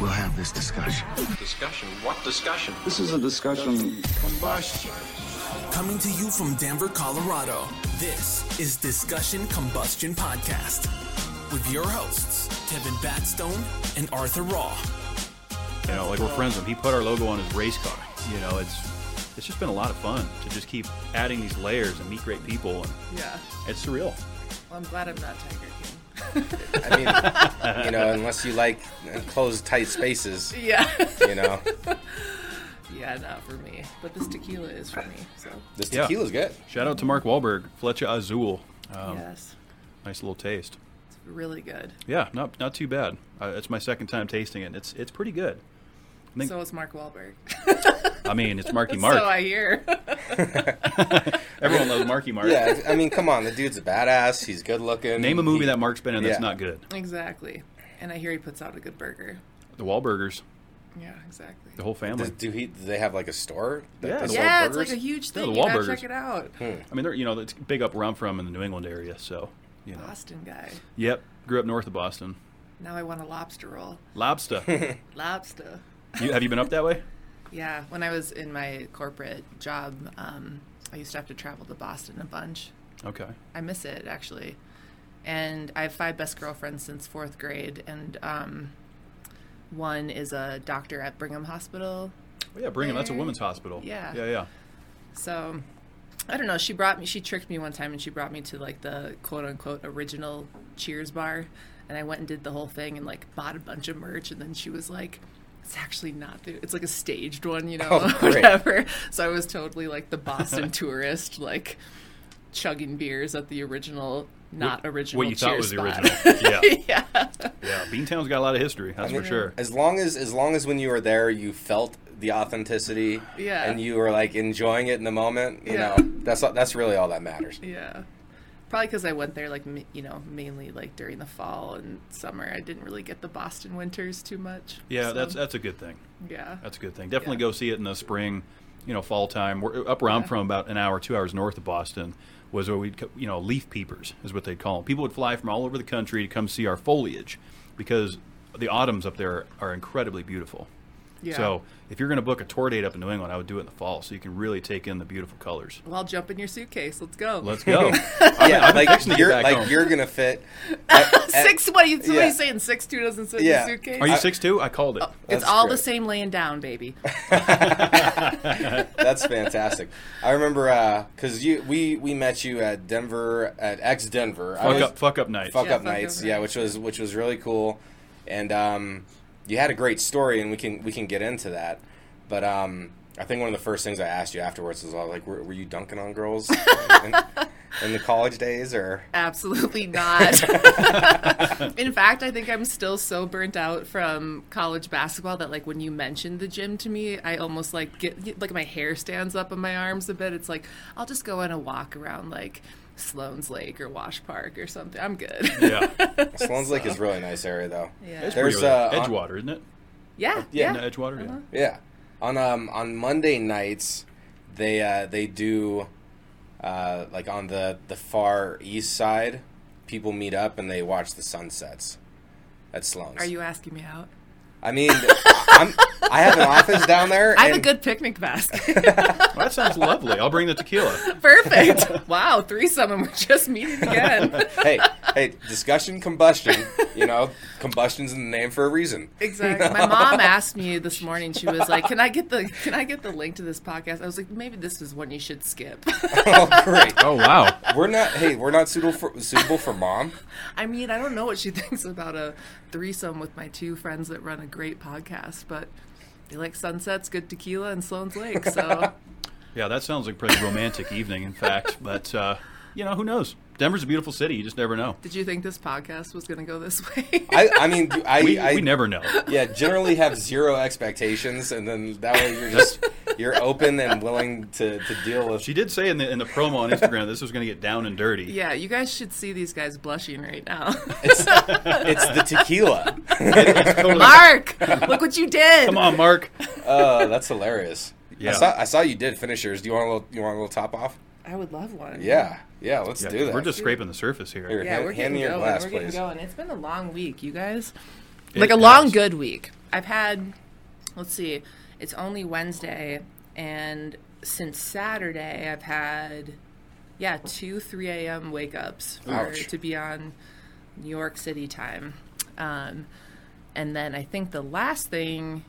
we'll have this discussion. Discussion? What discussion? This is a discussion. Combustion. Coming to you from Denver, Colorado, this is Discussion Combustion Podcast with your hosts, Kevin Batstone and Arthur Raw. You know, like we're friends with him. He put our logo on his race car. You know, it's it's just been a lot of fun to just keep adding these layers and meet great people, and Yeah. it's surreal. Well, I'm glad I'm not Tiger King. I mean, you know, unless you like enclosed tight spaces, Yeah. you know, yeah, not for me. But this tequila is for me. So this Yeah. tequila's good. Shout out to Mark Wahlberg, Flecha Azul. Um, yes, Nice little taste. it's really good. Yeah, not not too bad. Uh, it's my second time tasting it. It's it's pretty good. I think- So is Mark Wahlberg. I mean, it's Marky Mark. So I hear. Everyone loves Marky Mark. Yeah, I mean, come on, the dude's a badass. He's good looking. Name a movie He- that Mark's been in that's Yeah. not good. exactly. And I hear he puts out a good burger. The Wahlburgers, Yeah, exactly. the whole family. Does, do he? Do they have like a store? that Yeah, does Yeah, it's like a huge Yeah, thing. the you gotta Wahlburgers. check it out. Hmm. I mean, they're you know it's big up where I'm from in the New England area. So, you know. Boston guy. Yep, grew up north of Boston. Now I want a lobster roll. Lobster. Lobster. You, have you been up that way? Yeah, when I was in my corporate job, um, I used to have to travel to Boston a bunch. Okay. I miss it actually. And I have five best girlfriends since fourth grade, and um, one is a doctor at Brigham Hospital. Well, yeah, Brigham. That's a women's hospital. Yeah. Yeah, yeah. So I don't know. She brought me. She tricked me one time, and she brought me to like the quote unquote original Cheers bar, and I went and did the whole thing and like bought a bunch of merch, and then she was like. It's actually not. The, it's like a staged one, you know, Oh, great. whatever. So I was totally like the Boston tourist, like chugging beers at the original, not original. What you thought Cheers was the original. Yeah. yeah. Yeah. Beantown's got a lot of history. That's I mean, for sure. As long as as long as when you were there, you felt the authenticity. Yeah. And you were like enjoying it in the moment. You Yeah. know, that's all- that's really all that matters. Yeah. Probably because I went there like you know mainly like during the fall and summer. I didn't really get the Boston winters too much. Yeah, so, that's that's a good thing. yeah. That's a good thing. Definitely Yeah. go see it in the spring, you know, fall time. We're uh, up around Yeah. from, about an hour, two hours north of Boston, was where we'd, you know, leaf peepers is what they'd call them. People would fly from all over the country to come see our foliage because the autumns up there are incredibly beautiful. Yeah. So if you're going to book a tour date up in New England, I would do it in the fall so you can really take in the beautiful colors. well, jump in your suitcase. Let's go. Let's go. Yeah, I've been like fixing you're back like home. you're gonna fit. at- at- six. What are you? What are yeah. you saying? Six two doesn't fit Yeah. in the suitcase. Are you I- six two? I called it. it's That's all the same laying down, baby. That's fantastic. I remember because you we we met you at Denver at X Denver. I fuck was- up, fuck up night. fuck Yeah, up fuck up nights. Yeah, which was which was really cool, and um, you had a great story, and we can we can get into that. But um, I think one of the first things I asked you afterwards was, I was like, were, were you dunking on girls in, in the college days, or Absolutely not. In fact, I think I'm still so burnt out from college basketball that like when you mentioned the gym to me, I almost like get get- like my hair stands up on my arms a bit. It's like I'll just go on a walk around like Sloan's Lake or Wash Park or something. I'm good. Yeah. Sloan's Lake is a really nice area though. Yeah. It's There's, pretty uh, Edgewater, isn't it? yeah. Yeah, Yeah. No, Edgewater, yeah. Yeah, on um on Monday nights, they uh, they do uh, like on the the far east side, people meet up and they watch the sunsets at Sloan's. Are you asking me out? I mean, I'm, I have an office down there. I have a good picnic basket. Well, that sounds lovely. I'll bring the tequila. Perfect. Wow, threesome and we're just meeting again. hey, hey, discussion combustion. You know, combustion's in the name for a reason. Exactly. My mom asked me this morning. She was like, "Can I get the Can I get the link to this podcast?" I was like, "Maybe this is one you should skip." oh, great. Oh wow. We're not. Hey, we're not suitable for suitable for mom. I mean, I don't know what she thinks about a threesome with my two friends that run a great podcast, but they like sunsets, good tequila, and Sloan's Lake. So Yeah, that sounds like a pretty romantic evening, in fact. But uh, you know, who knows? Denver's a beautiful city. You just never know. did you think this podcast was going to go this way? I, I mean, I, We, I we never know. yeah, generally have zero expectations, and then that way you're just you're open and willing to, to deal with. She did say in the in the promo on Instagram this was going to get down and dirty. yeah, you guys should see these guys blushing right now. It's, it's the tequila. Mark, look what you did. Come on, Mark. Oh, that's hilarious. Yeah. I saw I saw you did finishers. Do you want a little you want a little top off? I would love one. Yeah, yeah. Let's Yeah, do that. We're just scraping the surface here. Here, Yeah, hand, we're hand getting me your going. glass, we're getting please. going. It's been a long week, you guys. It Like a long, good week. I've had, let's see, it's only Wednesday, and since Saturday, I've had, yeah, two 3 a.m. wake ups for, Ouch. to be on New York City time. Um, and then I think the last thing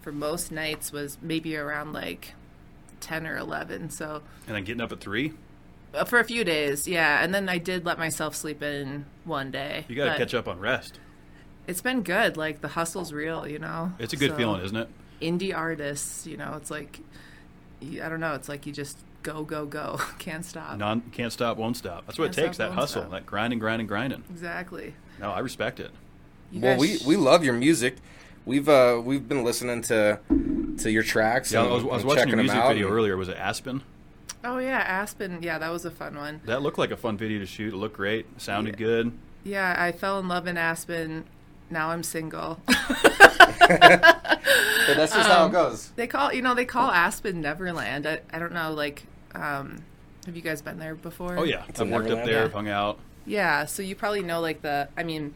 for most nights was maybe around like 10 or 11. So And then getting up at three, uh, for a few days, yeah. And then I did let myself sleep in one day. you got to catch up on rest. It's been good. Like the hustle's real, you know. It's a good So, feeling, isn't it? Indie artists, you know, it's like, I don't know. It's like you just go, go, go, can't stop. Non can't stop, won't stop. That's what Can't it takes. stop, That hustle, stop. that grinding, grinding, grinding. Exactly. No, I respect it. You Well, we, sh- we love your music. We've uh we've been listening to to your tracks. Yeah, and, I was, I was and watching checking your music video and- earlier. Was it Aspen? Oh yeah, Aspen. Yeah, that was a fun one. That looked like a fun video to shoot. It looked great. Sounded Yeah. good. Yeah, I fell in love in Aspen. Now I'm single. But that's just Um, how it goes. they call you know they call Aspen Neverland. I, I don't know like um, have you guys been there before? Oh yeah, It's a I've worked up there. Yeah. I've hung out. Yeah, so you probably know like the I mean,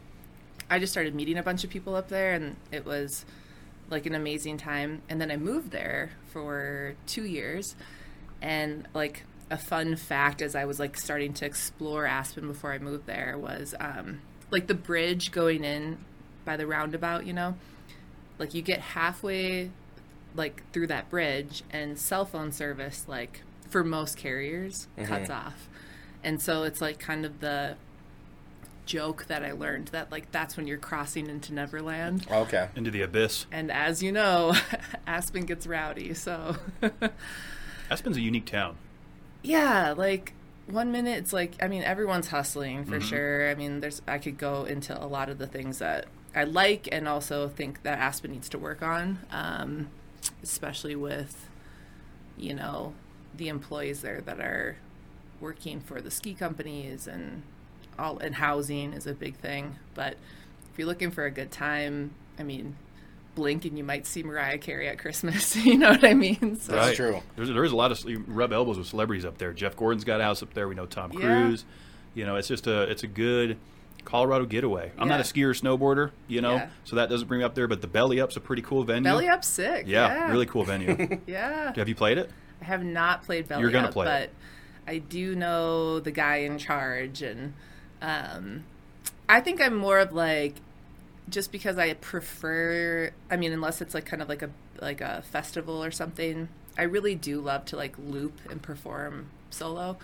I just started meeting a bunch of people up there and it was like an amazing time. And then I moved there for 2 years and like a fun fact as I was like starting to explore Aspen before I moved there was um like the bridge going in by the roundabout, you know? Like you get halfway like through that bridge and cell phone service like for most carriers cuts off. And so it's like kind of the joke that I learned that like that's when you're crossing into Neverland. Okay. Into the abyss. And as you know, Aspen gets rowdy. So Aspen's a unique town. yeah, like one minute it's like I mean everyone's hustling for sure. I mean there's I could go into a lot of the things that I like and also think that Aspen needs to work on, um, especially with you know the employees there that are working for the ski companies and all and housing is a big thing. But if you're looking for a good time, I mean, blink and you might see Mariah Carey at Christmas. you know what I mean? So, That's true. There's there is a lot of you rub elbows with celebrities up there. Jeff Gordon's got a house up there. We know Tom Yeah. Cruise. You know, it's just a it's a good Colorado getaway. I'm not a skier or snowboarder, you know, Yeah. so that doesn't bring me up there. But the Belly Up's a pretty cool venue. Belly Up's sick. yeah, Yeah, really cool venue. Yeah. Have you played it? I have not played Belly You're gonna Up, play but it. I do know the guy in charge, and um, I think I'm more of like just because I prefer. I mean, unless it's like kind of like a like a festival or something, I really do love to like loop and perform solo.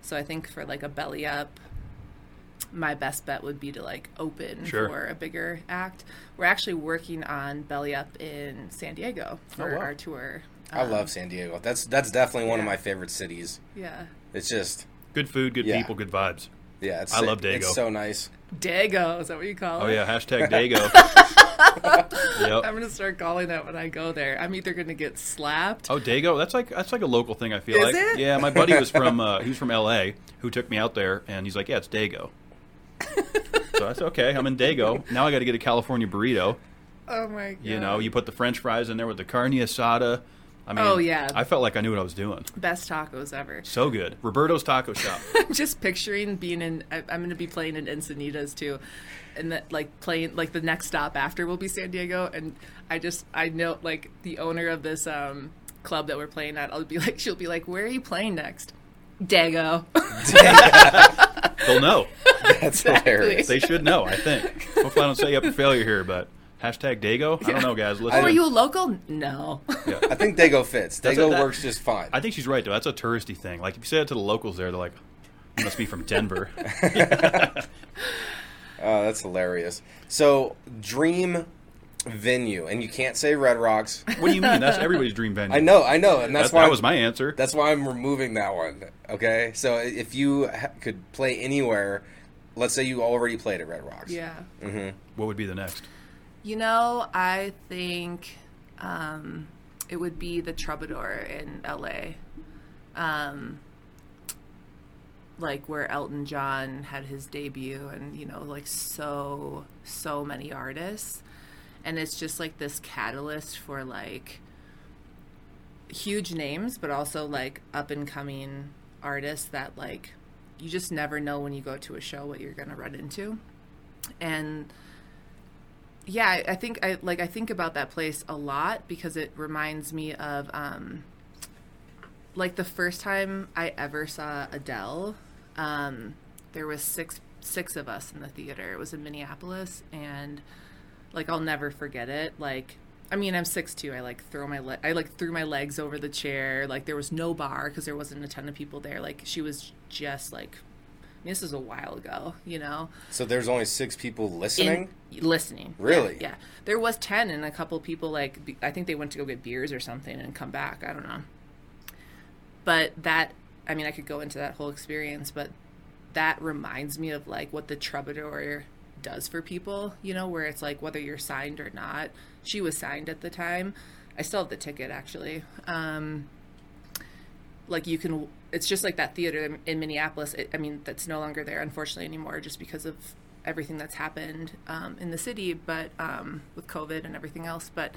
So I think for like a Belly Up. My best bet would be to like open Sure. for a bigger act. We're actually working on Belly Up in San Diego for Oh, wow. our tour. I Um, love San Diego. That's that's definitely one of my favorite cities. Yeah. It's just Good food, good Yeah. people, good vibes. Yeah, it's I love Dago. It's so nice. Dago, is that what you call it? Oh yeah, hashtag Dago. yep. I'm gonna start calling that when I go there. I'm either gonna get slapped. Oh, Dago. That's like that's like a local thing. I feel Is like. it? Yeah, my buddy was from uh, he was from L.A. who took me out there, and he's like, "Yeah, it's Dago." so that's okay. I'm in Dago. Now I got to get a California burrito. Oh my god. You know, you put the French fries in there with the carne asada. I mean, Oh, yeah. I felt like I knew what I was doing. best tacos ever. So good. Roberto's Taco Shop. I'm just picturing being in. I, I'm gonna be playing in Encinitas too, and that like playing like the next stop after will be San Diego, and I just I know like the owner of this um club that we're playing at. I'll be like, she'll be like, "Where are you playing next?" Dago. They'll know. That's hilarious. They should know. I think. Hopefully, I don't set you up for failure here, but hashtag Dago. I don't know, guys. Oh, Listen. oh, are you a local? No. Yeah. I think Dago fits. That's Dago a- that- works just fine. I think she's right though. That's a touristy thing. Like if you say that to the locals there, they're like, "You must be from Denver." Oh, that's hilarious. So, dream venue, and you can't say Red Rocks. what do you mean? That's everybody's dream venue. I know, I know, and that's That, why that was my answer. That's why I'm removing that one. Okay, so if you ha- could play anywhere, let's say you already played at Red Rocks. Yeah. Mm-hmm. What would be the next? You know, I think um, it would be the Troubadour in LA. Um, like where Elton John had his debut, and you know, like so, so many artists. And it's just like this catalyst for like huge names, but also like up and coming artists that like you just never know when you go to a show what you're going to run into. And yeah, I- think I like I think about that place a lot because it reminds me of um like the first time I ever saw Adele. Um there was six six of us in the theater. It was in Minneapolis and like I'll never forget it. Like I mean, I'm six two. I like throw my le- I like threw my legs over the chair. Like there was no bar because there wasn't a ton of people there. Like she was just like this is a while ago, you know So there's only six people listening. in, listening. Really? Yeah, yeah. There was ten, and a couple people like I think they went to go get beers or something and come back. I don't know. But that, I mean, I could go into that whole experience, but that reminds me of like what the troubadour does for people. You know, where it's like whether you're signed or not. She was signed at the time. I still have the ticket actually. Um, like you can it's just like that theater in minneapolis. It, i mean that's no longer there unfortunately anymore just because of everything that's happened um, in the city but um, with covid and everything else. But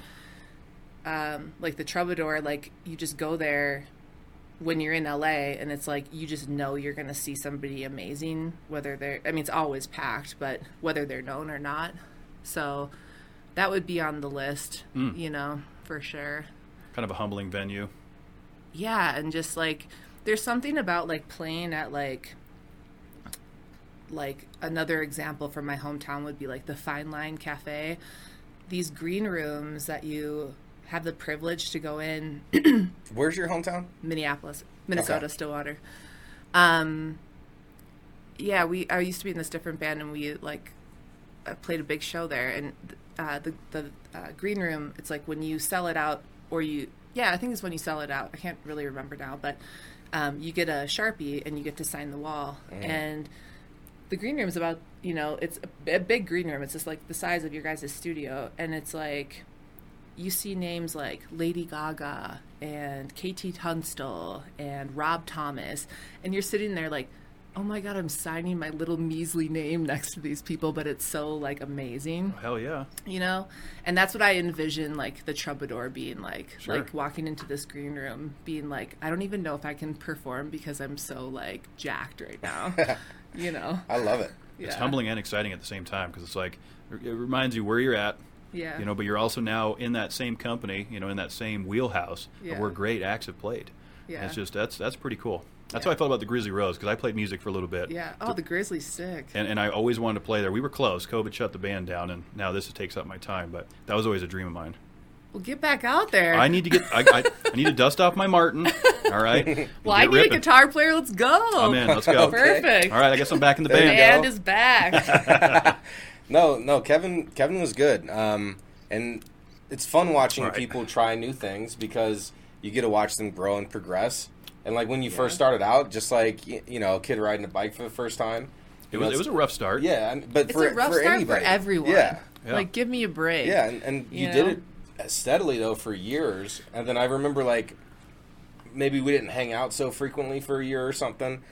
um, like the troubadour like you just go there when you're in la and it's like you just know you're going to see somebody amazing whether they're i mean it's always packed but whether they're known or not. So that would be on the list you know for sure. Kind of a humbling venue. yeah and just like there's something about like playing at like like another example from my hometown would be like the fine line cafe these green rooms that you have the privilege to go in Where's your hometown? minneapolis minnesota Okay. stillwater um yeah we i used to be in this different band and we like played a big show there and uh, the the uh, green room it's like when you sell it out or you yeah i think it's when you sell it out i can't really remember now but um, you get a sharpie and you get to sign the wall. And the green room is about you know it's a, a big green room. It's just like the size of your guys' studio. And it's like you see names like Lady Gaga and KT Tunstall and Rob Thomas, and you're sitting there like, oh my god, I'm signing my little measly name next to these people, but it's so like amazing, oh, Hell yeah. you know? And that's what I envision like the troubadour being like, Sure. like walking into this green room, being like, I don't even know if I can perform because I'm so like jacked right now, you know? I love it. Yeah. It's humbling and exciting at the same time because it's like it reminds you where you're at, Yeah. you know, but you're also now in that same company, you know, in that same wheelhouse Yeah. where great acts have played. Yeah. It's just that's that's pretty cool. That's Yeah. how I felt about the Grizzly Rose because I played music for a little bit. Yeah. Oh, the Grizzly's sick. And, and I always wanted to play there. We were close. COVID shut the band down, and now this takes up my time. But that was always a dream of mine. Well, get back out there. I need to get. I, I, I need to dust off my Martin. All right. and well, I need ripping. a guitar player. Let's go. I'm in. Let's go. Perfect. All right. I guess I'm back in the There band. go. Band is back. No, no, Kevin. Kevin was good, um, and it's fun watching Right. people try new things because you get to watch them grow and progress. And like when you first started out, just like you know, a kid riding a bike for the first time. It was it was a rough start. yeah, and- but it's for a rough for start anybody. for everyone. Yeah, Yeah. Like, give me a break. yeah, and, and you, You did it steadily though for years. And then I remember like maybe we didn't hang out so frequently for a year or something.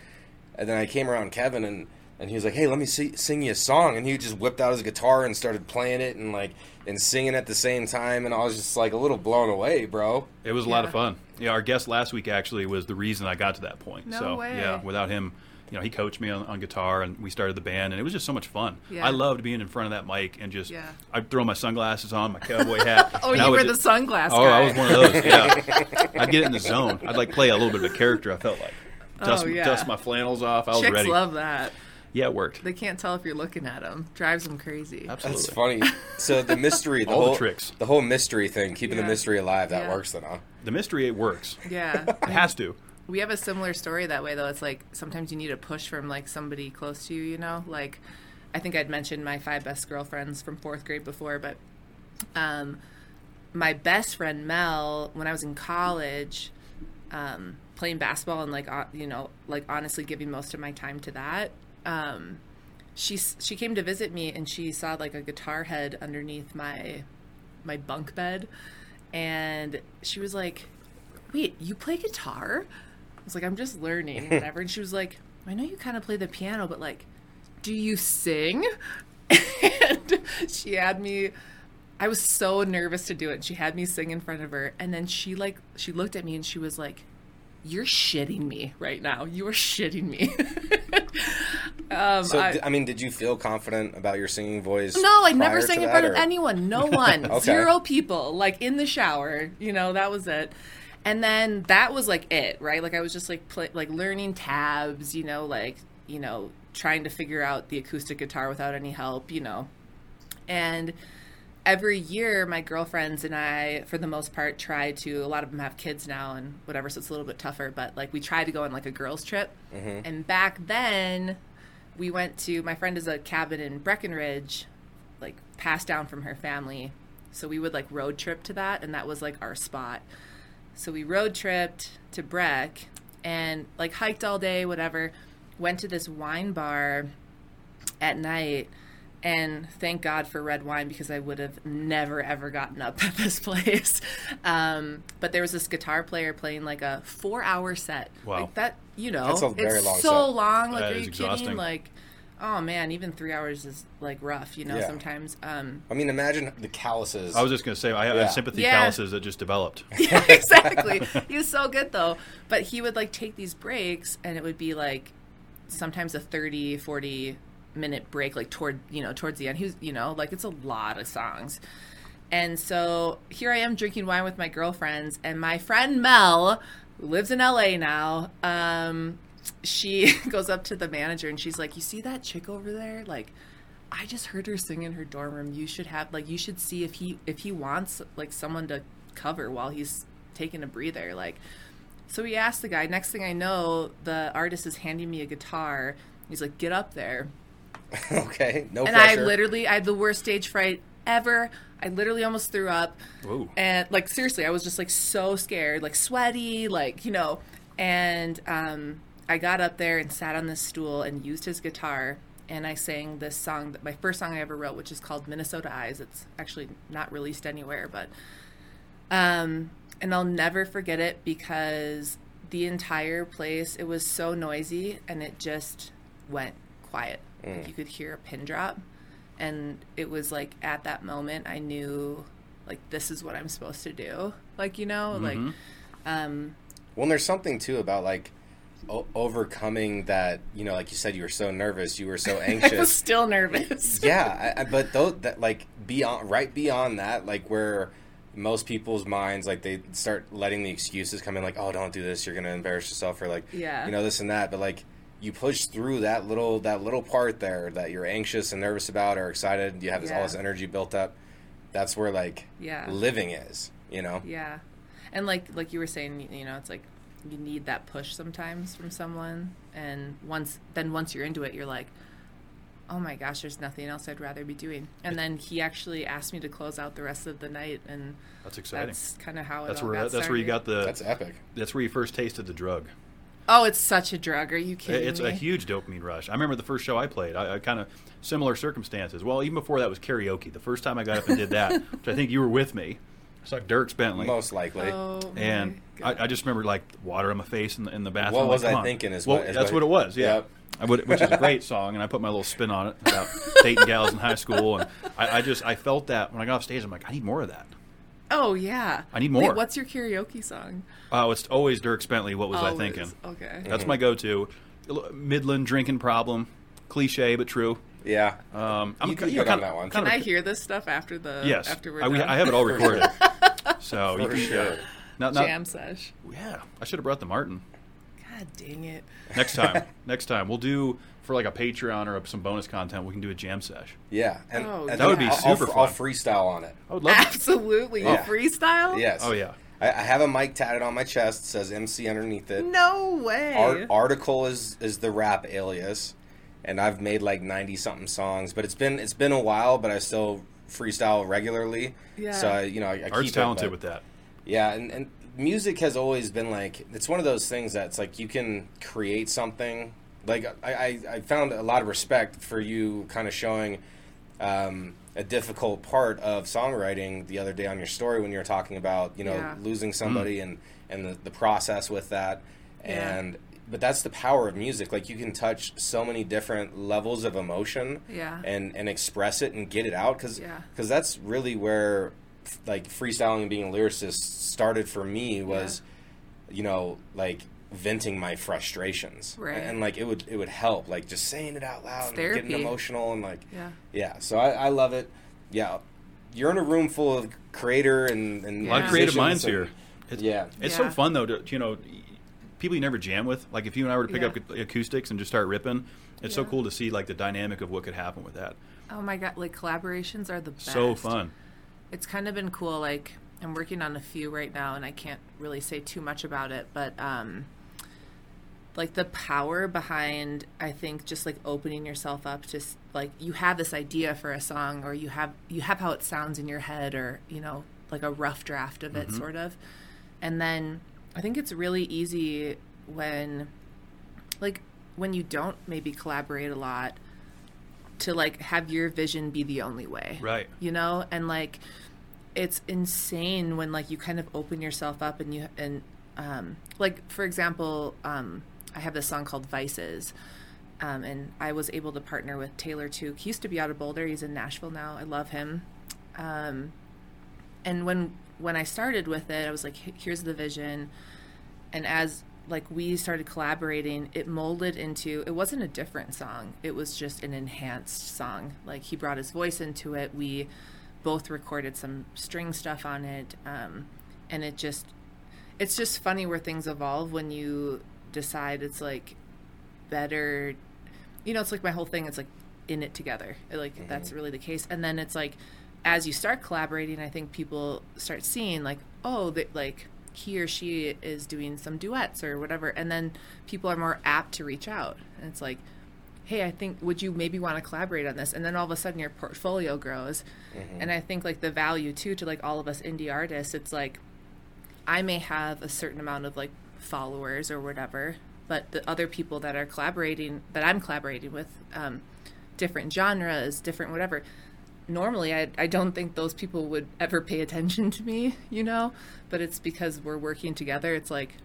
And then I came around Kevin and and he was like, "Hey, let me see, sing you a song." And he just whipped out his guitar and started playing it and like and singing at the same time. And I was just like a little blown away, bro. It was a lot of fun. Yeah, our guest last week actually was the reason I got to that point. No so way. yeah, without him, you know, he coached me on, on guitar and we started the band and it was just so much fun. Yeah. I loved being in front of that mic and just Yeah. I'd throw my sunglasses on, my cowboy hat. Oh, you were the just- sunglass Oh, guy. I was one of those. Yeah, I'd get in the zone. I'd like play a little bit of a character. I felt like dust, Oh, yeah. dust my flannels off. I was ready. Chicks ready. love that. Yeah, it worked. They can't tell if you're looking at them. Drives them crazy. Absolutely. That's funny. So the mystery, the All the whole tricks. the whole mystery thing, keeping the mystery alive, that Yeah. works then, huh? The mystery it works. Yeah. It has to. We have a similar story that way though. It's like sometimes you need a push from like somebody close to you, you know? Like I think I'd mentioned my five best girlfriends from 4th grade before, but um my best friend Mel when I was in college um playing basketball and like uh, you know, like honestly giving most of my time to that. Um she she came to visit me and she saw like a guitar head underneath my my bunk bed and she was like wait, you play guitar? I was like, I'm just learning, whatever. And she was like, I know you kind of play the piano, but like, do you sing? and she had me. I was so nervous to do it. She had me sing in front of her, and then she like she looked at me and she was like, "You're shitting me right now. You are shitting me." Um, So, I- I, mean, did you feel confident about your singing voice? No, I never sang in front of anyone. No one. Okay. Zero people. Like in the shower. You know, that was it. And then that was like it, right? Like I was just like play, like learning tabs. You know, like you know, trying to figure out the acoustic guitar without any help. You know, and every year my girlfriends and I, for the most part, try to. A lot of them have kids now and whatever, so it's a little bit tougher. But like we try to go on like a girls' trip. And back then, we went to my friend has a cabin in Breckenridge, like passed down from her family. So we would like road trip to that, and that was like our spot. So we road tripped to Breck and like hiked all day, whatever. Went to this wine bar at night and thank God for red wine because I would have never ever gotten up at this place. Um, but there was this guitar player playing like a four hour set. Wow. Like that, you know, That's a very it's long so set. long. Like, That are is you exhausting. kidding? Like, oh man, even three hours is like rough, you know, Yeah. sometimes. Um, I mean, imagine the calluses. I was just going to say, I have Yeah. sympathy Yeah. calluses that just developed. yeah, exactly. he was so good though. But he would like take these breaks and it would be like sometimes a 30, 40 minute break like toward, you know, towards the end. He was, you know, like it's a lot of songs. And so here I am drinking wine with my girlfriends and my friend Mel, lives in LA now, um she goes up to the manager and she's like, "You see that chick over there? Like I just heard her sing in her dorm room. You should have like you should see if he if he wants like someone to cover while he's taking a breather. Like so we asked the guy. Next thing I know, the artist is handing me a guitar. He's like, "Get up there." okay, no And I literally I had the worst stage fright ever. I literally almost threw up. Whoa. And like seriously, I was just like so scared, like sweaty, like, you know. And um I got up there and sat on this stool and used his guitar and I sang this song that my first song I ever wrote, which is called Minnesota Eyes. It's actually not released anywhere, but um and I'll never forget it because the entire place it was so noisy and it just went quiet. Like you could hear a pin drop and it was like at that moment I knew like this is what I'm supposed to do. Like, you know, like um Well, there's something too about like o- overcoming that. You know, like you said, you were so nervous, you were so I was anxious. still nervous. yeah, I, I, but though that like beyond, right beyond that, like where most people's minds like they start letting the excuses come in, like, oh, don't do this, you're gonna embarrass yourself, or like, Yeah. you know, this and that. But like, you push through that little that little part there that you're anxious and nervous about, or excited. And you have this, all this energy built up. That's where like Yeah. living is. You know. Yeah. And like like you were saying, you know, it's like you need that push sometimes from someone and once then once you're into it, you're like, "Oh my gosh, there's nothing else I'd rather be doing." And then he actually asked me to close out the rest of the night and That's exciting. that's kind of how it That's all where got that's where you got the That's epic. that's where you first tasted the drug. Oh, it's such a drug. Are you kidding It's me? a huge dopamine rush. I remember the first show I played. I, I kind of similar circumstances. Well, even before that was karaoke. The first time I got up and did that, which I think you were with me. It's like Dierks Bentley, Most likely. Oh, and my I, God. I just remember like water on my face in the, in the bathroom. What was like, I on." thinking is well, what- is that's what- what it was. Yeah. Yep. I would, which is a great song, and I put my little spin on it about dating gals in high school, and I, I just I felt that when I got off stage, I'm like, I need more of that. Oh yeah. I need Wait, more. what's your karaoke song? Oh, it's always Dirk Bentley. What was I thinking? Okay. That's my go-to. Midland drinking problem, cliche but true. Yeah. Um, I'm You can you get know, on kinda- that one. kinda- Can I hear this stuff after the Yes, after we're I, we- done? I have it all recorded. So you For can, sure. Not, not, jam sesh. yeah, I should have brought the Martin God dang it. next time. next time we'll do for like a Patreon or some bonus content. We can do a jam sesh. Yeah. And, Oh, and That would be I'll, super I'll, I'll fun. freestyle on it. I would love. to. Absolutely. Yeah. Freestyle? Yes. Oh yeah. I, I have a mic tatted on my chest. Says MC underneath it. No way. Art, article is is the rap alias, and I've made like ninety something songs. But it's been it's been a while. But I still freestyle regularly. Yeah. So I, you know, I, I Art's keep talented it, but- with that. Yeah, and, and music has always been like it's one of those things that's like you can create something. Like I, I, I found a lot of respect for you kind of showing um, a difficult part of songwriting the other day on your story when you were talking about you know Yeah. losing somebody and and the, the process with that Yeah. and but that's the power of music like you can touch so many different levels of emotion Yeah. and and express it and get it out because Yeah. that's really where like freestyling and being a lyricist started for me was you know like venting my frustrations, Right. and, like it would it would help, like just saying it out loud, and getting emotional, and like Yeah. yeah. So I, I love it. Yeah, you're in a room full of creator and, and A lot of creative minds musicians here. It's, yeah, It's Yeah. so fun though to you know people you never jam with. Like if you and I were to pick Yeah. up acoustics and just start ripping, it's so cool to see like the dynamic of what could happen with that. Oh my god, like collaborations are the best. So fun. It's kind of been cool. Like I'm working on a few right now, and I can't really say too much about it, but um, like the power behind, I think, just like opening yourself up to like you have this idea for a song, or you have you have how it sounds in your head, or you know, like a rough draft of it, sort of, and then I think it's really easy when, like, when you don't maybe collaborate a lot to like have your vision be the only way. Right. you know? And like it's insane when like you kind of open yourself up and you and um like for example um i have this song called vices um and i was able to partner with taylor too he used to be out of boulder. He's in nashville now. I love him. Um and when when i started with it i was like here's the vision. And as like we started collaborating it molded into it wasn't a different song. It was just an enhanced song. Like he brought his voice into it. We both recorded some string stuff on it um, and it just it's just funny where things evolve when you decide it's like better you know it's like my whole thing it's like in it together like that's really the case. And then it's like as you start collaborating i think people start seeing like oh that like he or she is doing some duets or whatever and then people are more apt to reach out. And it's like hey i think would you maybe want to collaborate on this and then all of a sudden your portfolio grows and i think like the value too to like all of us indie artists it's like I may have a certain amount of like followers or whatever, but the other people that are collaborating that I'm collaborating with, um, different genres, different whatever. Normally, I I don't think those people would ever pay attention to me, you know. But it's because we're working together. It's like,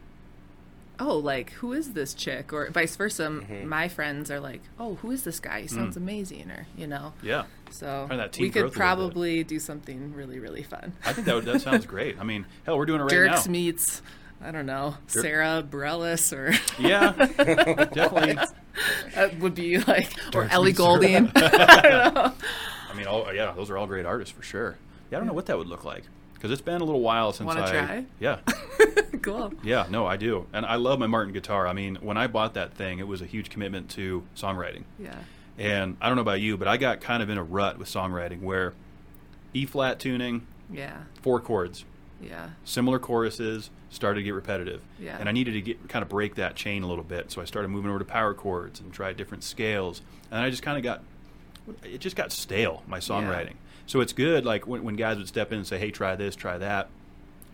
oh, like who is this chick, or vice versa. M mm-hmm. My friends are like, oh, who is this guy? He sounds mm. amazing, or you know. Yeah. So that we could growth a little bit. probably do something really really fun. I think that would, that sounds great. I mean, hell, we're doing it right Dierks now. meets, I don't know, Dirk- Sara Bareilles or Yeah, definitely. that would be like, or Ellie meets Sarah. Goulding. I mean, all, yeah, those are all great artists for sure. Yeah, I don't know what that would look like because it's been a little while since Wanna I. try? Yeah, cool. yeah, no, I do, and I love my Martin guitar. I mean, when I bought that thing, it was a huge commitment to songwriting. Yeah. And I don't know about you, but I got kind of in a rut with songwriting where E flat tuning, Yeah. four chords, Yeah. similar choruses started to get repetitive. Yeah. And I needed to get kind of break that chain a little bit. So I started moving over to power chords and tried different scales. And I just kind of got it just got stale, my songwriting. So it's good like when, when guys would step in and say, "Hey, try this, try that.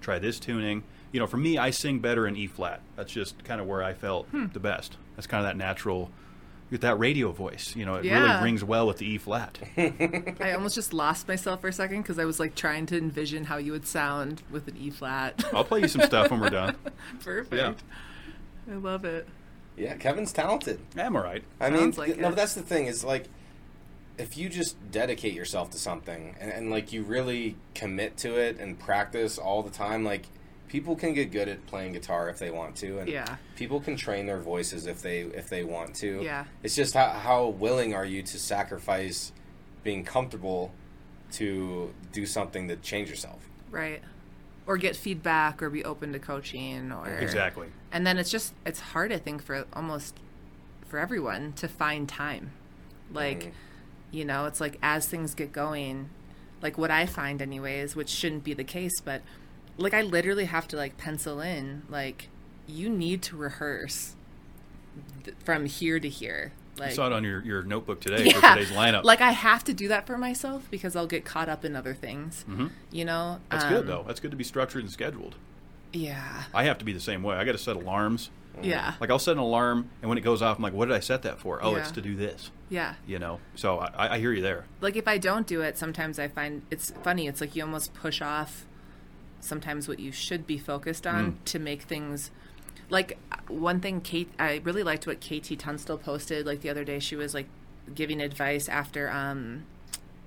Try this tuning." You know, for me, I sing better in E flat. That's just kind of where I felt Hmm. the best. That's kind of that natural with that radio voice, you know, it Yeah. really rings well with the E flat. I almost just lost myself for a second because I was like trying to envision how you would sound with an E flat. I'll play you some stuff when we're done. Perfect. Yeah. I love it. Yeah, Kevin's talented. I'm all right. I mean, like no, it. but that's the thing is like, if you just dedicate yourself to something and, and like you really commit to it and practice all the time, like people can get good at playing guitar if they want to, and Yeah. people can train their voices if they if they want to. Yeah. it's just how, how willing are you to sacrifice being comfortable to do something to change yourself. Right. Or get feedback or be open to coaching or Exactly. And then it's just it's hard I think for almost for everyone to find time. Like Mhm. You know, it's like as things get going, like what I find anyways, which shouldn't be the case, but like I literally have to like pencil in like you need to rehearse th- from here to here. Like I saw it on your, your notebook today for today's lineup. Like I have to do that for myself because I'll get caught up in other things. You know, That's good Um, though. That's good to be structured and scheduled. Yeah, I have to be the same way. I got to set alarms. Yeah, Like I'll set an alarm, and when it goes off, I'm like, "What did I set that for? Oh, Yeah. it's to do this." yeah. You know. So I, I hear you there. Like if I don't do it, sometimes I find it's funny. It's like you almost push off sometimes what you should be focused on Mm. to make things. Like one thing, Kate, I really liked what KT Tunstall posted. Like the other day, she was like giving advice after um,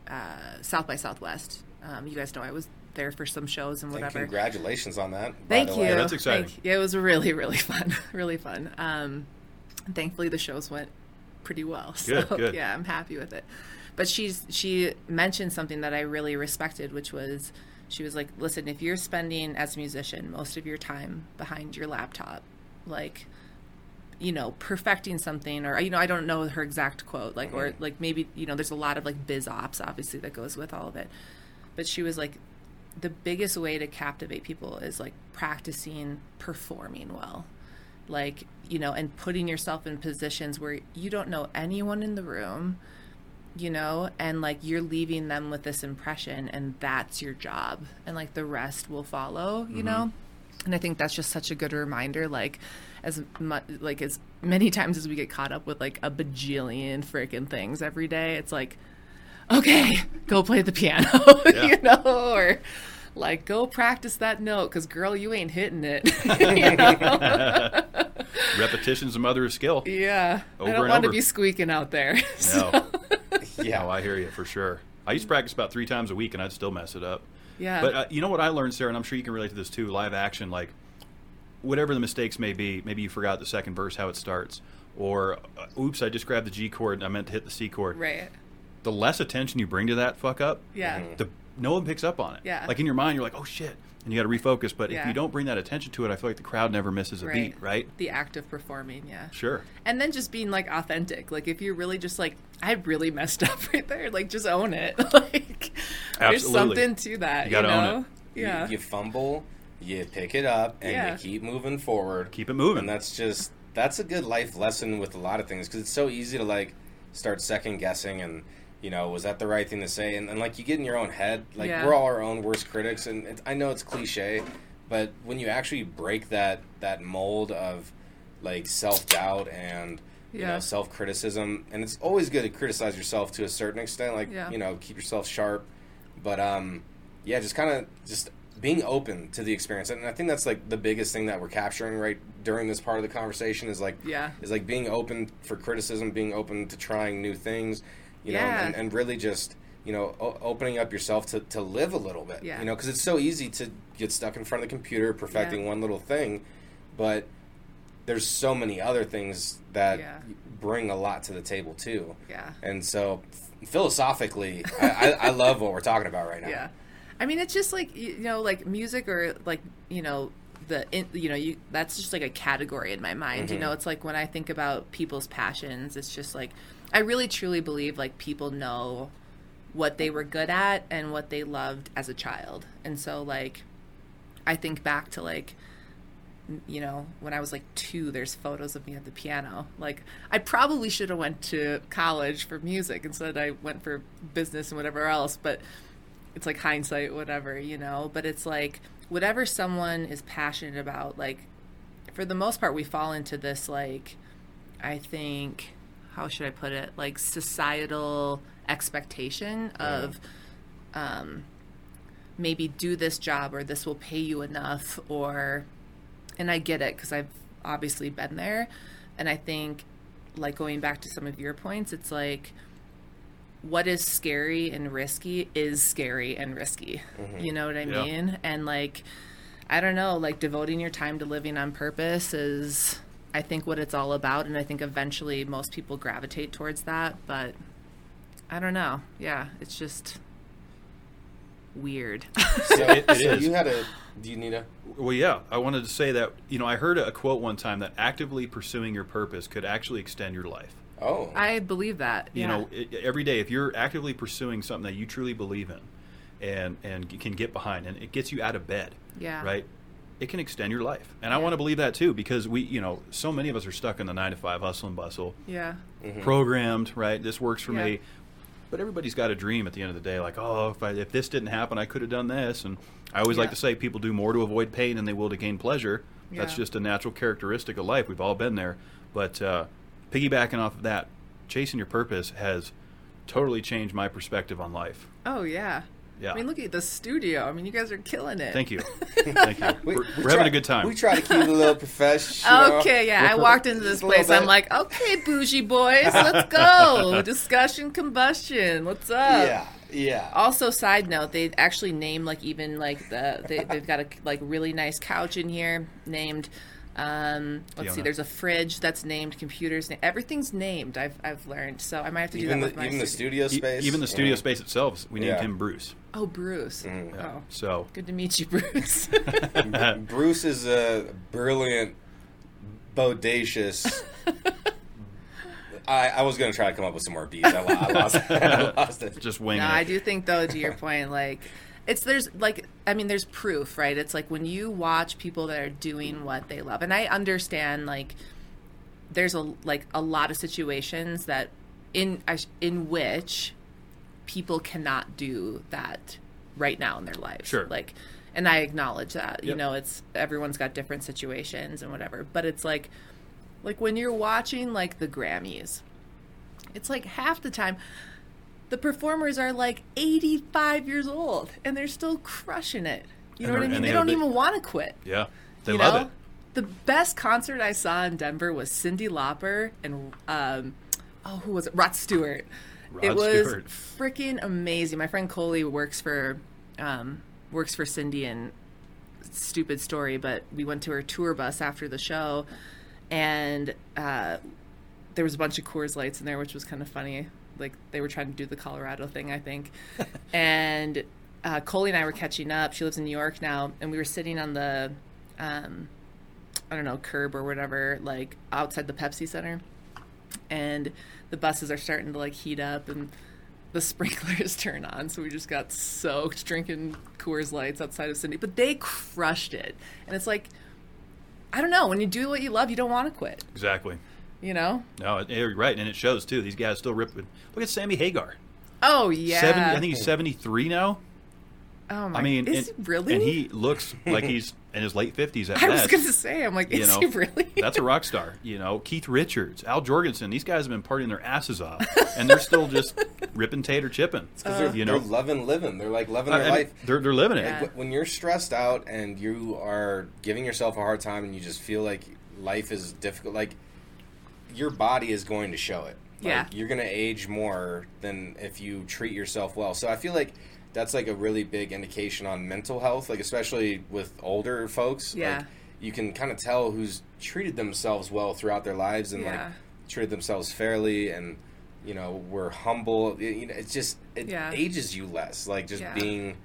uh, South by Southwest. Um, you guys know I was there for some shows and And whatever. congratulations on that. Thank you. Yeah, that's exciting. Thank you. It was really, really fun. really fun. Um, thankfully, the shows went pretty well. So Good, good. yeah, I'm happy with it. But she's she mentioned something that I really respected, which was she was like, "Listen, if you're spending as a musician most of your time behind your laptop, like." you know perfecting something or you know i don't know her exact quote like or like maybe you know there's a lot of like biz ops obviously that goes with all of it but she was like the biggest way to captivate people is like practicing performing well. Like you know and putting yourself in positions where you don't know anyone in the room you know and like you're leaving them with this impression and that's your job and like the rest will follow you know? Mm-hmm. And i think that's just such a good reminder like as much like as many times as we get caught up with like a bajillion freaking things every day it's like okay go play the piano you know or like go practice that note because girl you ain't hitting it? Repetition's the mother of skill. yeah Over i don't and want to be squeaking out there No. Yeah. No, I hear you for sure. I used to practice about three times a week, and I'd still mess it up. yeah But uh, you know what I learned, Sarah, and I'm sure you can relate to this too. Live action, like whatever the mistakes may be, maybe you forgot the second verse how it starts, or uh, oops, I just grabbed the G chord and I meant to hit the C chord. right The less attention you bring to that fuck up, yeah mm-hmm. the no one picks up on it. Yeah. Like in your mind, you're like, oh shit, and you got to refocus. But if you don't bring that attention to it, I feel like the crowd never misses a right beat, right? the act of performing yeah Sure. and then just being like authentic like if you're really just like i really messed up right there like just own it like there's something to that You you, gotta own know it. You- yeah You, fumble, you pick it up, and Yeah. you keep moving forward. Keep it moving. And that's just that's a good life lesson with a lot of things because it's so easy to like start second guessing and you know was that the right thing to say and, and like you get in your own head like Yeah. we're all our own worst critics and it, I know it's cliche but when you actually break that that mold of like self doubt and you Yeah. know self criticism and it's always good to criticize yourself to a certain extent like Yeah. you know keep yourself sharp but um yeah just kind of just being open to the experience and i think that's like the biggest thing that we're capturing right during this part of the conversation is like Yeah. is like being open for criticism being open to trying new things you know Yeah. and, and really just you know o- opening up yourself to, to live a little bit Yeah. you know because it's so easy to get stuck in front of the computer perfecting Yeah. one little thing but there's so many other things that bring a lot to the table too yeah and so philosophically I, I, I love what we're talking about right now yeah i mean it's just like you know like music or like you know the in, you know you that's just like a category in my mind you mm-hmm. know? It's like when i think about people's passions it's just like i really truly believe like people know what they were good at and what they loved as a child. And so like i think back to like you know when i was like two there's photos of me at the piano. Like i probably should have went to college for music instead. I went for business and whatever else but it's like hindsight whatever you know? But it's like whatever someone is passionate about like for the most part we fall into this like i think how should i put it like societal expectation of um maybe do this job or this will pay you enough or and I get it because I've obviously been there. And I think, like going back to some of your points, it's like what is scary and risky is scary and risky. Mm-hmm. You know what I Yeah. mean? And like, I don't know, like devoting your time to living on purpose is, I think, what it's all about. And I think eventually most people gravitate towards that. But I don't know. Yeah, it's just weird. so, It- it so is. you had a do you need a Well, yeah, I wanted to say that you know I heard a quote one time that actively pursuing your purpose could actually extend your life. Oh I believe that. You yeah. know, i every day if you're actively pursuing something that you truly believe in, and and can get behind, and it gets you out of bed, Yeah. right? It can extend your life, and I want to believe that too because we, you know, so many of us are stuck in the nine to five hustle and bustle, Yeah. programmed, right? This works for Yeah. me. But everybody's got a dream at the end of the day, like, oh, if, I, if this didn't happen, I could have done this. And I always like to say, people do more to avoid pain than they will to gain pleasure. That's just a natural characteristic of life. We've all been there. But uh, piggybacking off of that, chasing your purpose has totally changed my perspective on life. Oh yeah. Yeah. I mean, look at the studio. I mean, you guys are killing it. Thank you. Thank you. We- We're, we we're try- having a good time. We try to keep it a little professional. Okay, yeah. I walked into this Just a little place. I'm like, okay, bougie boys, let's go. Discussion, combustion. What's up? Yeah, Yeah. Also, side note, they actually named like even like the they, they've got a like really nice couch in here named. Um, let's Fiona. see. There's a fridge that's named. Computers. na- Everything's named. I've I've learned. So I might have to do even that the, with my even the studio. studio E- space. Even the studio Yeah. space itself, we named Yeah. him Bruce. Oh, Bruce. Mm-hmm. Oh, So good to meet you, Bruce. Bruce is a brilliant, bodacious. I, I was going to try to come up with some more beats. I, I lost, I lost it. just winging No, it. I do think though, to your point, like it's there's like I mean, there's proof, right? It's like when you watch people that are doing what they love, and I understand like there's a like a lot of situations that in I in which people cannot do that right now in their lives. Sure. Like, and I acknowledge that. You know, it's everyone's got different situations and whatever, but it's like like when you're watching like the Grammys, it's like half the time the performers are like 85 years old and they're still crushing it. You know what I mean? They don't even want to quit. yeah, they you love know? it. The best concert I saw in Denver was Cyndi Lauper and um, oh, who was it? Rod Stewart. Rod it was freaking amazing. My friend Coley works for um, works for Cyndi and stupid story, but we went to her tour bus after the show, and uh, there was a bunch of Coors Lights in there, which was kind of funny. Like they were trying to do the Colorado thing, I think. and uh, Coley and I were catching up. She lives in New York now, and we were sitting on the, um, I don't know, curb or whatever, like outside the Pepsi Center, and the buses are starting to like heat up and. The sprinklers turn on, so we just got soaked drinking Coors Lights outside of Sydney. But they crushed it, and it's like, I don't know. When you do what you love, you don't want to quit. Exactly. You know? No, you're right, and it shows too. These guys still ripping. Look at Sammy Hagar. Oh yeah. 70, I think he's 73 now. Oh my! I mean, is and, he really? And he looks like he's in his late 50s at I was going to say, I'm like, you is know, he really? that's a rock star. You know, Keith Richards, Al Jourgensen. These guys have been partying their asses off, and they're still just ripping tater chipping. It's because they're, you know, they're loving living. They're like loving their uh, I life. they're they're living it. Yeah. Wh- When you're stressed out and you are giving yourself a hard time and you just feel like life is difficult, like your body is going to show it. Like, Yeah. You're going to age more than if you treat yourself well. So I feel like that's like a really big indication on mental health, like especially with older folks. Yeah. Like, you can kind of tell who's treated themselves well throughout their lives and Yeah. like treated themselves fairly and you know were humble. It- you know, it's just it Yeah. ages you less. Like just Yeah. being,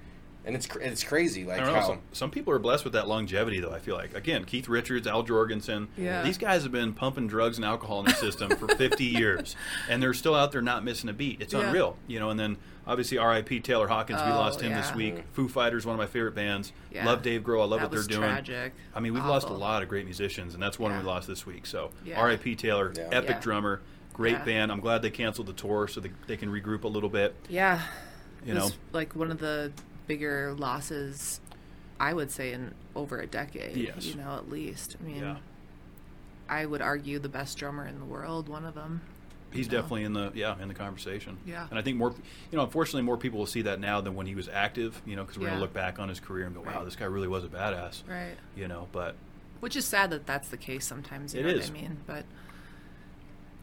and it's cr- it's crazy. Like I don't know. how Some, some people are blessed with that longevity, though. I feel like again, Keith Richards, Al Jourgensen. Yeah. These guys have been pumping drugs and alcohol in their system for 50 years, and they're still out there not missing a beat. It's Yeah. unreal, you know. And then obviously R.I.P. Taylor Hawkins. we Oh, lost him this yeah. week. Foo Fighters, one of my favorite bands. Yeah. Love Dave Grohl. I love That what they're was doing. tragic. I mean, we've lost a lot of great musicians, and that's one Yeah. we lost this week. So Yeah. R.I.P. Taylor, Yeah. epic Yeah. drummer, great Yeah. band. I'm glad they canceled the tour so they, they can regroup a little bit. Yeah. You know? like one of the bigger losses, I would say, in over a decade. Yes. You know, at least. I mean, Yeah. I would argue the best drummer in the world, one of them. He's know? definitely in the yeah in the conversation. Yeah. and I think more you know unfortunately more people will see that now than when he was active. You know, because we're Yeah. gonna look back on his career and go, wow, Right. this guy really was a badass. Right. You know, but Which is sad that that's the case sometimes. You It know is. what I mean? But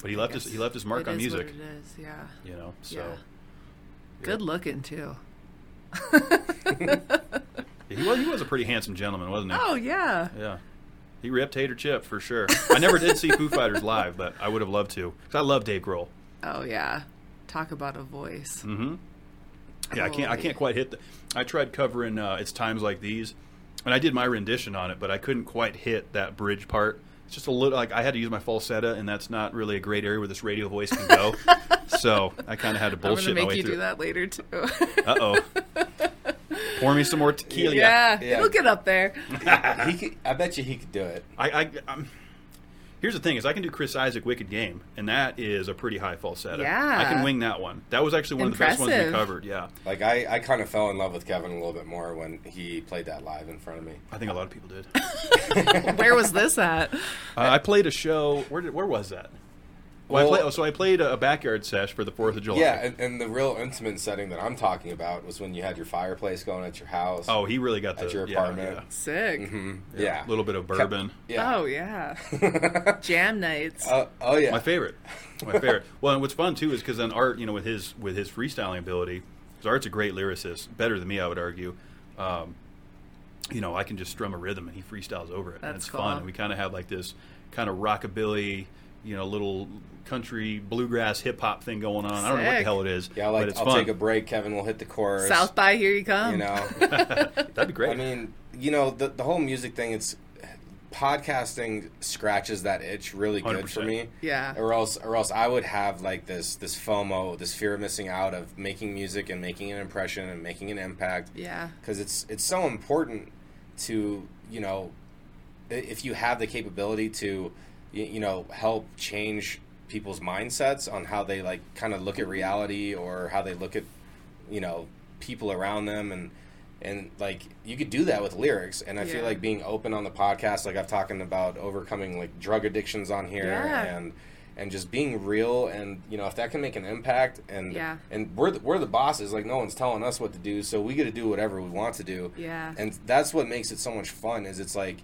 but he left his he left his mark on music. It is, yeah. You know, so Yeah. yeah. Good looking too. he was he was a pretty handsome gentleman, wasn't he? Oh yeah. Yeah. He ripped Hater Chip for sure. I never did see Foo Fighters live, but I would have loved to because I love Dave Grohl. Oh yeah. Talk about a voice. Mm-hmm. Yeah, I can't. I can't quite hit. The, I tried covering uh, "It's Times Like These," and I did my rendition on it, but I couldn't quite hit that bridge part. It's just a little like I had to use my falsetto, and that's not really a great area where this radio voice can go. so I kind of had to bullshit I'm bullshit gonna my make way you through. do that later too. Uh oh. Pour me some more tequila. yeah, Yeah. it'll get up there. he could, I bet you he could do it. I, I I'm, here's the thing: is I can do Chris Isaak "Wicked Game," and that is a pretty high falsetto. Yeah. I can wing that one. That was actually one of the best ones we covered. Yeah, Like I, I kind of fell in love with Kevin a little bit more when he played that live in front of me. I think a lot of people did. Where was this at? Uh, I played a show. Where did, where was that? Well, I play, oh, so I played a, a backyard sesh for the Fourth of July. Yeah, and, and the real intimate setting that I'm talking about was when you had your fireplace going at your house. Oh, he really got the At your yeah, apartment. Sick. Mhm. Yeah, yeah, A little bit of bourbon. Yeah. Oh yeah. Jam nights. Uh, oh yeah. My favorite. My favorite. well, and what's fun too is because then Art, you know, with his with his freestyling ability, because Art's a great lyricist, better than me, I would argue. Um, you know, I can just strum a rhythm and he freestyles over it, and it's cool. fun. And we kind of have like this kind of rockabilly, you know, little country bluegrass hip hop thing going on. I don't know what the hell it is, Yeah, I like it's I'll fun. take a break. Kevin will hit the chorus. South by here you come. You know, That'd be great. I mean, you know, the the whole music thing. It's podcasting scratches that itch really good for 100%. me. Yeah. Or else, or else, I would have like this this FOMO, this fear of missing out of making music and making an impression and making an impact. Yeah. because it's it's so important to you know if you have the capability to y- you know help change people's mindsets on how they like kind of look at reality or how they look at you know people around them and and like you could do that with lyrics and i feel like being open on the podcast like i've talking about overcoming like drug addictions on here Yeah. and and just being real and you know if that can make an impact and Yeah. and we're the, we're the bosses like no one's telling us what to do so we get to do whatever we want to do Yeah. and that's what makes it so much fun is it's like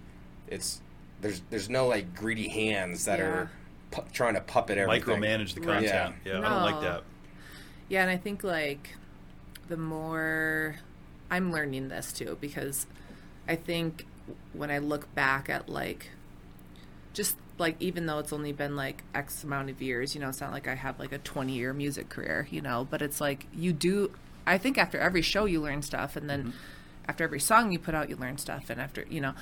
it's there's there's no like greedy hands that Yeah. are pu- trying to puppet everything Micromanage the Right. content. Yeah, I don't like that. Yeah, and I think like the more I'm learning this too because I think when I look back at like just like even though it's only been like X amount of years, you know, it's not like I have like a 20 year music career, you know, but it's like you do. I think after every show you learn stuff, and then mm-hmm. after every song you put out, you learn stuff, and after you know,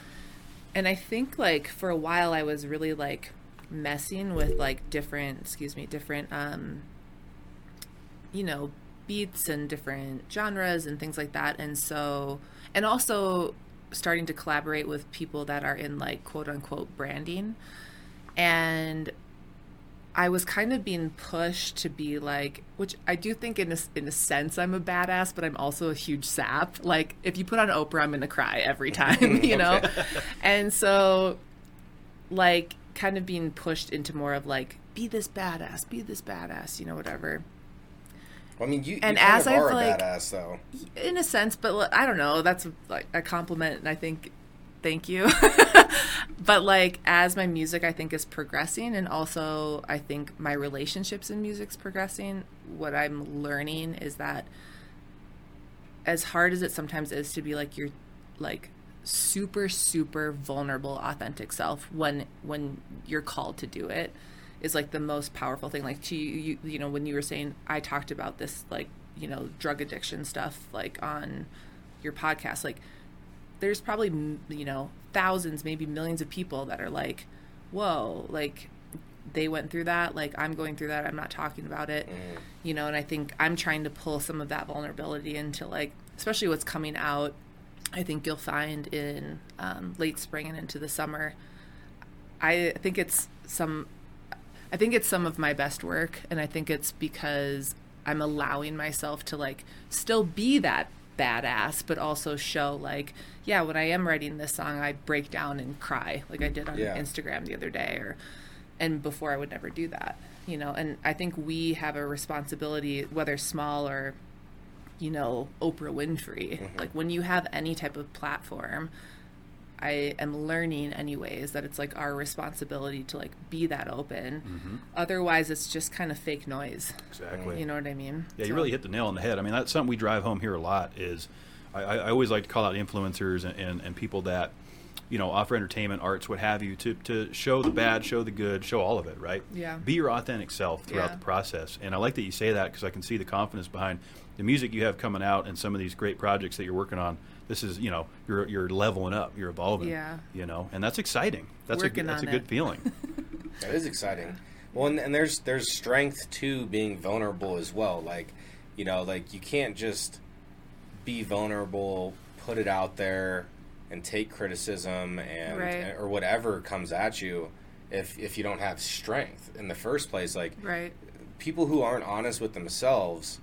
and I think like for a while I was really like messing with like different, excuse me, different um you know, beats and different genres and things like that. And so, and also starting to collaborate with people that are in like quote unquote branding. And I was kind of being pushed to be like, which I do think in a, in a sense I'm a badass, but I'm also a huge sap. Like if you put on Oprah, I'm gonna cry every time, you know. and so, like, kind of being pushed into more of like, be this badass, be this badass, you know, whatever. i mean you, And you as I've, a like- badass though in a sense, but I don't know. That's like a compliment, and I think thank you. but like as my music, I think is progressing, and also I think my relationships in music's progressing. What I'm learning is that as hard as it sometimes is to be like your like super super vulnerable authentic self when when you're called to do it is like the most powerful thing like to you you, you know when you were saying i talked about this like you know drug addiction stuff like on your podcast like there's probably you know thousands maybe millions of people that are like whoa like they went through that like i'm going through that i'm not talking about it. You know and i think i'm trying to pull some of that vulnerability into like especially what's coming out i think you'll find in um, late spring and into the summer. I think it's some i think it's some of my best work and i think it's because i'm allowing myself to like still be that badass but also show like yeah when i am writing this song i break down and cry like i did on Yeah. instagram the other day or and before i would never do that you know and i think we have a responsibility whether small or you know oprah winfrey mm-hmm. like when you have any type of platform i am learning anyways that it's like our responsibility to like be that open mm-hmm. otherwise it's just kind of fake noise Exactly. you know what i mean Yeah, you really hit the nail on the head. I mean, that's something we drive home here a lot. Is I, I I always like to call out influencers and, and, and people that you know offer entertainment, arts, what have you, to to show the bad, show the good, show all of it. Right? Yeah. Be your authentic self throughout Yeah. the process. And I like that you say that because I can see the confidence behind the music you have coming out and some of these great projects that you're working on. This is you know you're you're leveling up, you're evolving. Yeah. You know, and that's exciting. That's a Working good- that's a good it. feeling. That is exciting. Well, and, and there's there's strength to being vulnerable as well. Like, you know, like you can't just be vulnerable, put it out there, and take criticism and Right. Eh, or whatever comes at you if if you don't have strength in the first place. Like, right people who aren't honest with themselves,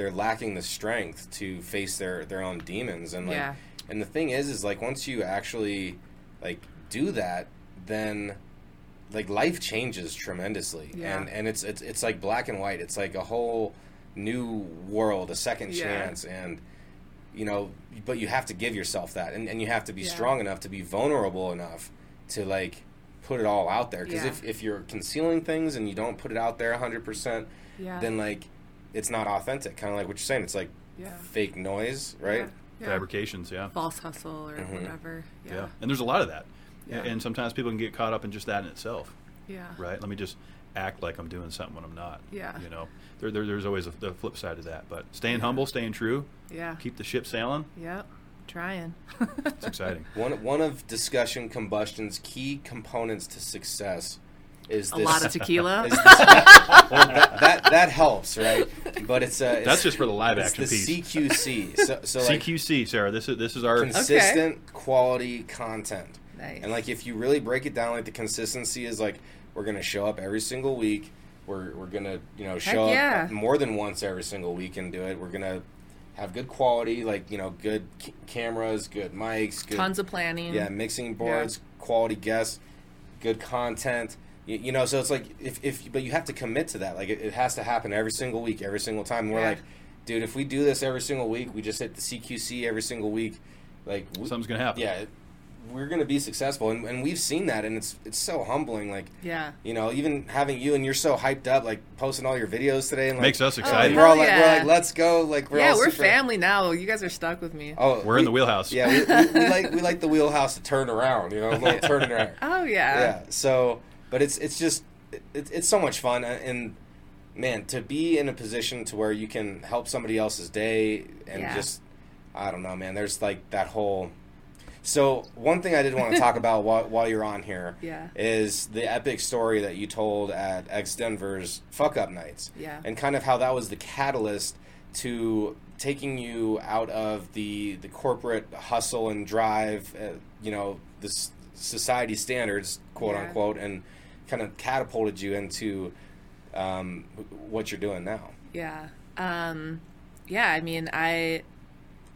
they're lacking the strength to face their their own demons. And like, Yeah. and the thing is, is like once you actually like do that, then like life changes tremendously. Yeah. And and it's it's it's like black and white. It's like a whole new world, a second Yeah. chance, and you know, but you have to give yourself that, and, and you have to be Yeah. strong enough to be vulnerable enough to like put it all out there. Because if, if you're concealing things and you don't put it out there 100%, Yeah. then like it's not authentic. Kind of like what you're saying. It's like Yeah. fake noise, right? Yeah. Fabrications, yeah. False hustle or Mm-hmm. whatever. yeah, Yeah. And there's a lot of that, Yeah. and sometimes people can get caught up in just that in itself. Yeah. right? Let me just act like I'm doing something when I'm not. Yeah. You know, there, there, there's always a, the flip side of that. But staying humble, staying true, Yeah. keep the ship sailing. Yep. Trying. It's exciting. One one of discussion combustion's key components to success is A this. lot of tequila. this well, that, that that helps, right? But it's uh, a That's just for the live it's action the piece. CQC. So, so like CQC, Sarah. This is this is our consistent quality content. Nice. And like if you really break it down, like the consistency is like we're gonna show up every single week. We're we're gonna you know show yeah. up more than once every single week and do it. We're gonna have good quality, like you know, good c- cameras, good mics, good Tons of planning. yeah, mixing boards, quality guests, good content. You, you know, so it's like if, if but you have to commit to that. Like it, it has to happen every single week, every single time. And we're Yeah. like, dude, if we do this every single week, we just hit the CQC every single week. Like we, something's gonna happen. yeah, we're gonna be successful, and, and we've seen that, and it's it's so humbling. Like Yeah. you know, even having you and you're so hyped up, like posting all your videos today, and like, Makes us oh, excited. we're all Hell like, we're like, let's go, like we're yeah, all we're super- family now. You guys are stuck with me. Oh, We're in the wheelhouse. Yeah, we, we, we like we like the wheelhouse to turn around, you know, a little turning around. Oh yeah. Yeah. So, but it's it's just it, it's so much fun, and, and man, to be in a position to where you can help somebody else's day, and Yeah. just I don't know, man. There's like that whole. So one thing I did want to talk about while, while you're on here Yeah. is the epic story that you told at X Denver's Fuck Up Nights. Yeah. And kind of how that was the catalyst to taking you out of the the corporate hustle and drive, uh, you know, this society standards, quote Yeah. unquote, and kind of catapulted you into um, what you're doing now. Yeah. Um, yeah, I mean, I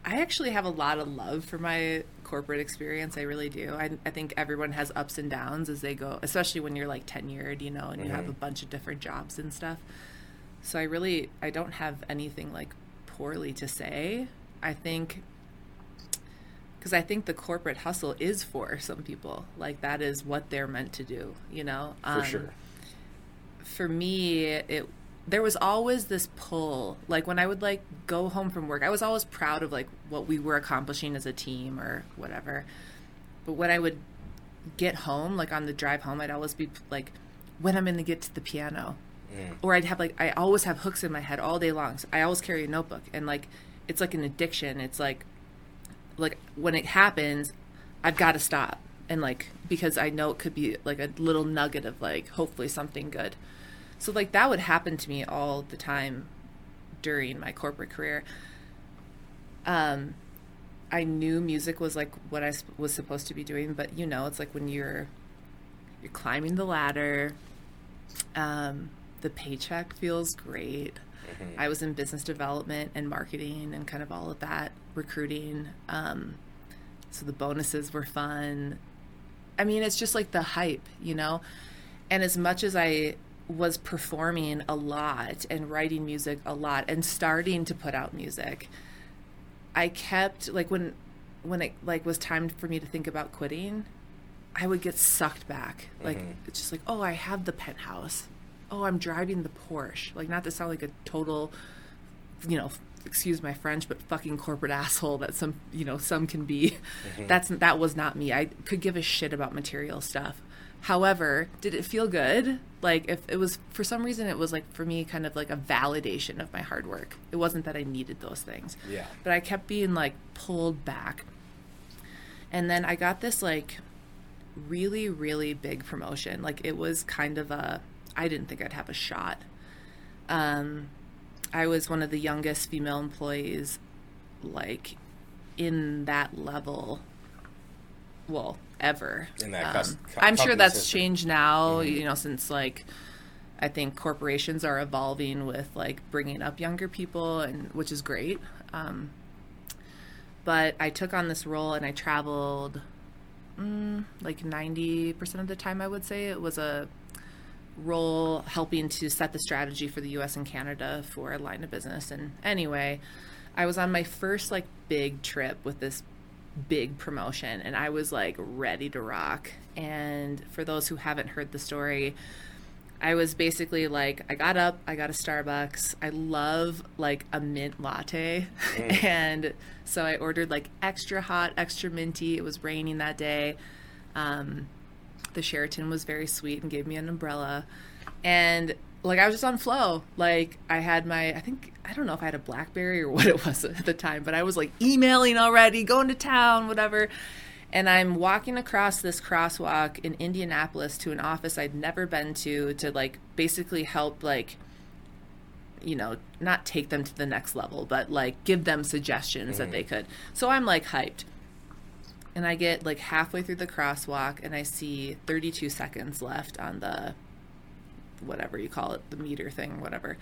I actually have a lot of love for my corporate experience. I really do. I, I think everyone has ups and downs as they go, especially when you're like tenured, you know, and you have a bunch of different jobs and stuff. So I really I don't have anything like poorly to say. I think because I think the corporate hustle is for some people. Like that is what they're meant to do, you know. For Um, sure. for me it there was always this pull. Like when i would like go home from work i was always proud of like what we were accomplishing as a team or whatever. But when i would get home like on the drive home i'd always be like when i'm going to get to the piano. Or i'd have like i always have hooks in my head all day long. So i always carry a notebook. And like it's like an addiction. It's like like when it happens i've got to stop. And like because i know it could be like a little nugget of like hopefully something good. So like that would happen to me all the time during my corporate career. Um i knew music was like what I was supposed to be doing but you know it's like when you're you're climbing the ladder um the paycheck feels great I was in business development and marketing and kind of all of that, recruiting. Um, so the bonuses were fun. I mean, it's just like the hype, you know? And as much as I was performing a lot and writing music a lot and starting to put out music, I kept like when when it like was time for me to think about quitting, I would get sucked back. Like it's just like, oh, I have the penthouse. Oh, I'm driving the Porsche. Like not to sound like a total, you know, excuse my French, but fucking corporate asshole that some you know some can be. Mm-hmm. That's that was not me. I could give a shit about material stuff. However, did it feel good? Like if it was for some reason it was like for me kind of like a validation of my hard work. It wasn't that I needed those things. Yeah. But I kept being like pulled back. And then I got this like really really big promotion. Like it was kind of a I didn't think I'd have a shot. Um I was one of the youngest female employees like in that level well ever In that Um, cus- co- i'm sure that's history. changed now you know since like i think corporations are evolving with like bringing up younger people and which is great um, but i took on this role and i traveled mm, like 90% of the time i would say it was a role helping to set the strategy for the US and Canada for a line of business. And anyway, I was on my first like big trip with this big promotion and I was like ready to rock. And for those who haven't heard the story, I was basically like, I got up, I got a Starbucks. I love like a mint latte. and so I ordered like extra hot, extra minty. It was raining that day. Um, the Sheraton was very sweet and gave me an umbrella. And like I was just on flow. Like I had my I think I don't know if I had a Blackberry or what it was at the time, but I was like emailing already, going to town, whatever. And I'm walking across this crosswalk in Indianapolis to an office I'd never been to to like basically help like you know, not take them to the next level, but like give them suggestions that mm. they could. So I'm like hyped. And I get like halfway through the crosswalk and I see 32 seconds left on the whatever you call it, the meter thing, whatever.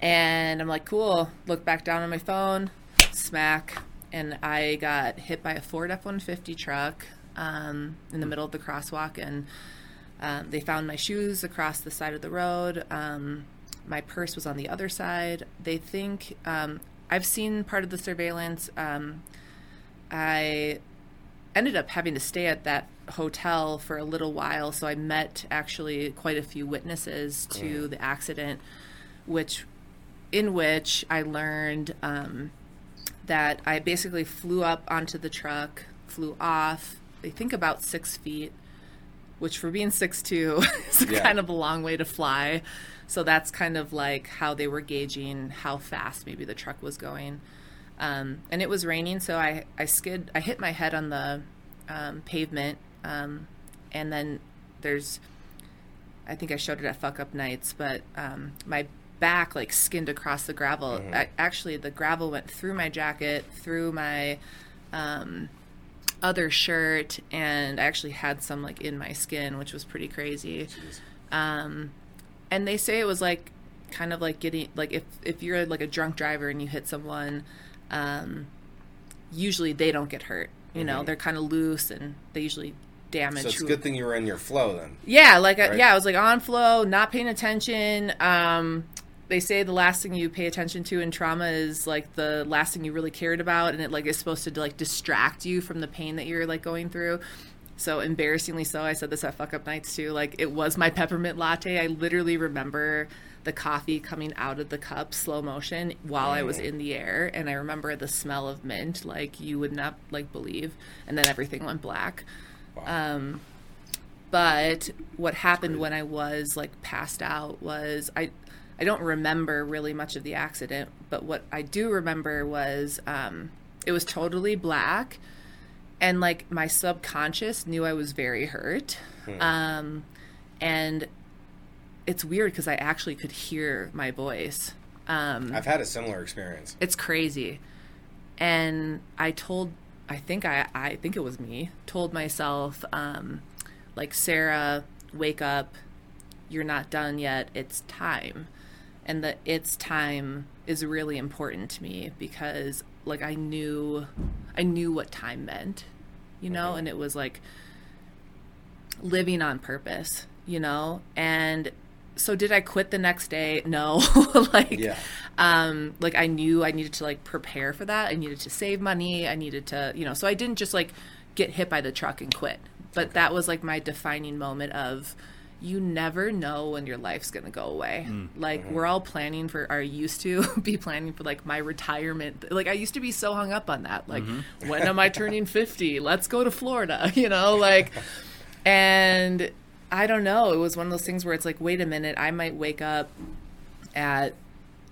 And I'm like, cool. Look back down on my phone, smack. And I got hit by a Ford F 150 truck um, in the middle of the crosswalk. And um, they found my shoes across the side of the road. Um, my purse was on the other side. They think um, I've seen part of the surveillance. Um, I ended up having to stay at that hotel for a little while, so I met actually quite a few witnesses to the accident, which in which I learned um, that I basically flew up onto the truck, flew off. I think about six feet, which for being six two is Yeah. kind of a long way to fly. So that's kind of like how they were gauging how fast maybe the truck was going. Um, and it was raining, so I, I skid, I hit my head on the um, pavement, um, and then there's, I think I showed it at Fuck Up Nights, but um, my back like skinned across the gravel. I, actually, the gravel went through my jacket, through my um, other shirt, and I actually had some like in my skin, which was pretty crazy. Um, and they say it was like kind of like getting like if if you're like a drunk driver and you hit someone, um, usually they don't get hurt. You know, they're kind of loose and they usually damage. So it's a good thing you were in your flow then. yeah, like uh Right. yeah, I was like on flow, not paying attention. Um, they say the last thing you pay attention to in trauma is like the last thing you really cared about, and it like is supposed to like distract you from the pain that you're like going through. So embarrassingly so, I said this at fuck up nights too. Like it was my peppermint latte. I literally remember the coffee coming out of the cup slow motion while I was in the air, and I remember the smell of mint like you would not like believe. And then everything went black. Um, but what happened when I was like passed out was I I don't remember really much of the accident, but what I do remember was um, it was totally black, and like my subconscious knew I was very hurt, um, and it's weird because I actually could hear my voice. Um, I've had a similar experience. it's crazy. And i told i think i i think it was me told myself um like sarah wake up. You're not done yet. It's time. And the it's time is really important to me because like i knew i knew what time meant you know? And it was like living on purpose you know? And so did i quit the next day? No. Like Yeah. um like i knew i needed to like prepare for that. I needed to save money. I needed to you know so i didn't just like get hit by the truck and quit. But that was like my defining moment of you never know when your life's going to go away. Like we're all planning for are used to be planning for like my retirement. Like i used to be so hung up on that. Like when am i turning 50 let's go to florida you know like and i don't know it was one of those things where it's like wait a minute i might wake up at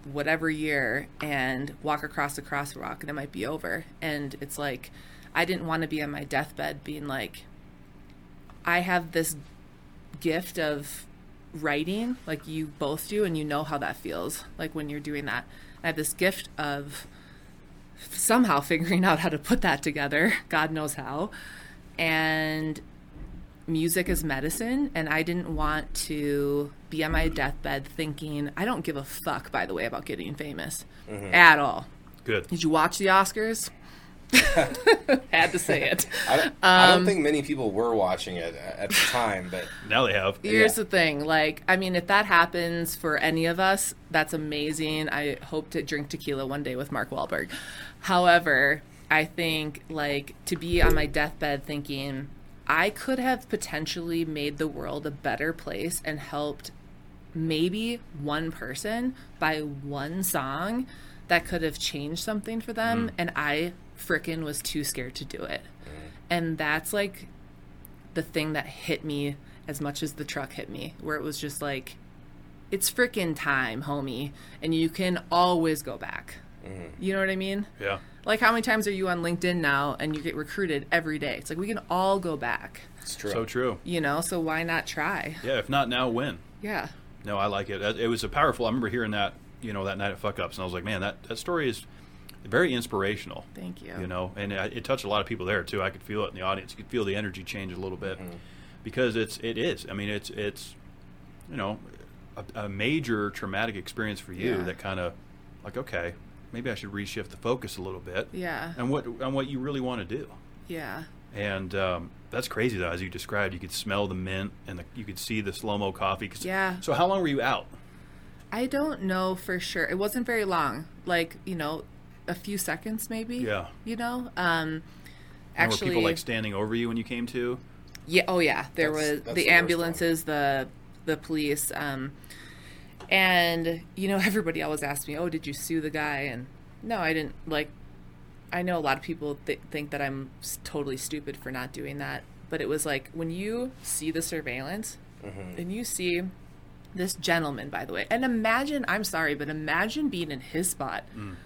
whatever year and walk across the crosswalk and it might be over. And it's like, I didn't want to be on my deathbed being like, I have this gift of writing, like you both do, and you know how that feels, like when you're doing that. I have this gift of somehow figuring out how to put that together, God knows how. And music is medicine and I didn't want to be on my deathbed thinking I don't give a fuck by the way about getting famous at all. Good. Did you watch the Oscars? Had to say it. I don't, I Um, don't think many people were watching it at at the time, but Now they have. Here's Yeah. the thing, like I mean if that happens for any of us, that's amazing. I hope to drink tequila one day with Mark Wahlberg. However, I think like to be on my deathbed thinking I could have potentially made the world a better place and helped maybe one person by one song that could have changed something for them mm. and I frickin' was too scared to do it. Mm. And that's like the thing that hit me as much as the truck hit me, where it was just like, it's frickin' time, homie, and you can always go back. Mm-hmm. You know what I mean? Yeah. Like, how many times are you on LinkedIn now and you get recruited every day? It's like, we can all go back, It's true. So true. you know? So why not try? Yeah. If not now, when? Yeah. No, I like it. It was a powerful. I remember hearing that, you know, that night at Fuck Ups, and I was like, man, that, that story is very inspirational. Thank you. You know, and it, it touched a lot of people there too. I could feel it in the audience. You could feel the energy change a little bit mm-hmm. because it's it is. I mean, it's it's you know a, a major traumatic experience for you Yeah. that kind of like okay, maybe I should reshift the focus a little bit. Yeah. And what and what you really want to do. Yeah. And um, that's crazy though, as you described. You could smell the mint, and the, you could see the slow mo coffee. 'Cause- Yeah. So how long were you out? I don't know for sure. It wasn't very long. Like, you know, a few seconds maybe. Yeah. You know? Um And actually were people like standing over you when you came to? Yeah. Oh, yeah. There That's- was that's the the ambulances, the the police, um, and you know everybody always asks me, "Oh, did you sue the guy?" And no, I didn't. Like, I know a lot of people th- think that I'm totally stupid for not doing that, but it was like when you see the surveillance mm-hmm. and you see this gentleman, by the way, and imagine, I'm sorry, but imagine being in his spot. Mm.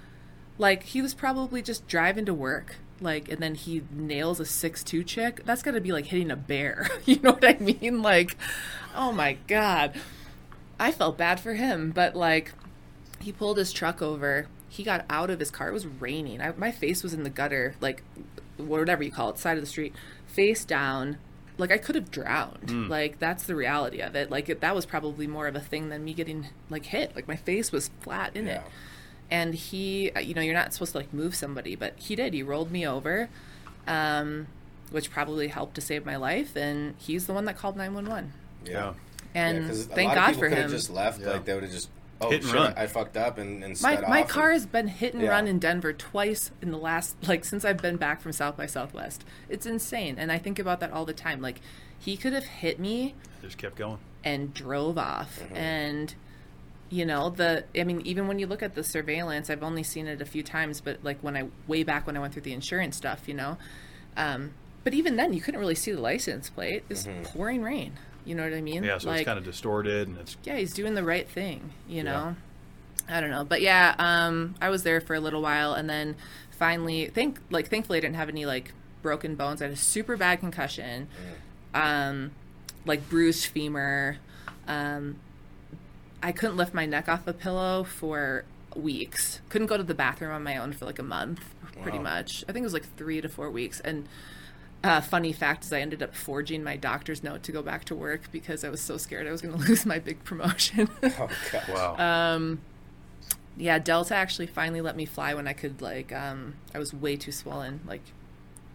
Like he was probably just driving to work, like, and then he nails a six-two chick. That's got to be like hitting a bear. you know what I mean? Like, oh my god, I felt bad for him, but like, he pulled his truck over. He got out of his car. It was raining. I, my face was in the gutter, like whatever you call it, side of the street, face down. Like I could have drowned. Like that's the reality of it. Like it, that was probably more of a thing than me getting like hit. Like my face was flat in it and he uh, you know you're not supposed to like move somebody but he did he rolled me over um, which probably helped to save my life and he's the one that called 911 Yeah. And Yeah, 'cause a thank lot god people for could him have just left. Yeah. Like they would have just oh Hit and shit, run. I fucked up and, and my, sped my off car and- has been hit and Yeah. run in denver twice in the last like since i've been back from south by southwest it's insane and i think about that all the time like he could have hit me Just kept going. and drove off and you know the i mean even when you look at the surveillance i've only seen it a few times but like when i way back when i went through the insurance stuff you know um, but even then you couldn't really see the license plate it's pouring rain you know what i mean? Yeah, so like it's kind of distorted, and it's yeah he's doing the right thing you know? Yeah. i don't know but yeah um, i was there for a little while and then finally think like thankfully i didn't have any like broken bones. I had a super bad concussion um, like bruised femur. Um, i couldn't lift my neck off a pillow for weeks. Couldn't go to the bathroom on my own for like a month pretty Wow. much. I think it was like three to four weeks and uh, funny fact is I ended up forging my doctor's note to go back to work because I was so scared I was going to lose my big promotion. Oh god. wow. yeah, Delta actually finally let me fly when I could like um, I was way too swollen, like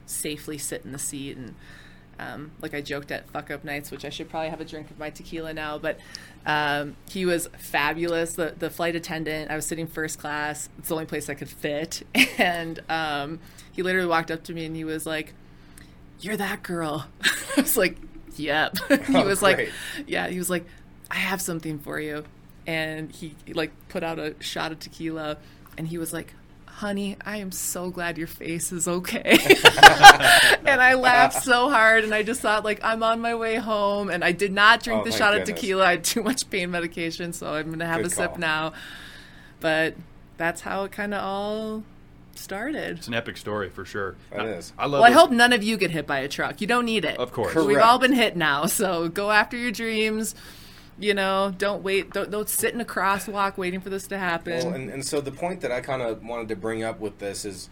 safely sit in the seat and um, like I joked at fuck up nights, which I should probably have a drink of my tequila now, but um, he was fabulous. The the flight attendant, I was sitting first class. It's the only place I could fit, and um, he literally walked up to me and he was like, "You're that girl." I was like, "Yep." he Oh, was like, "Yeah." He was like, "I have something for you," and he like put out a shot of tequila, and he was like. Honey, I am so glad your face is okay. and I laughed so hard, and I just thought, like, I'm on my way home, and I did not drink Oh, the shot of tequila. I had too much pain medication, so I'm gonna have Good a sip now. But that's how it kind of all started. It's an epic story for sure. It I, is. I love. Well, I hope none of you get hit by a truck. You don't need it. Of course. Correct. We've all been hit now, so go after your dreams. You know, don't wait. Don't, don't sit in a crosswalk waiting for this to happen. Well, and, and so the point that I kind of wanted to bring up with this is,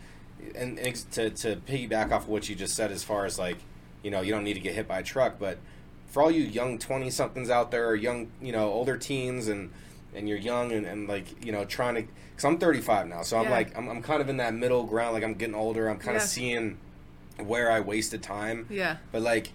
and, and to, to piggyback off what you just said, as far as like, you know, you don't need to get hit by a truck, but for all you young twenty somethings out there, or young, you know, older teens, and and you're young and, and like, you know, trying to, because I'm 35 now, so I'm Yeah. like, I'm, I'm kind of in that middle ground, like I'm getting older, I'm kind of seeing where I wasted time, yeah. but like,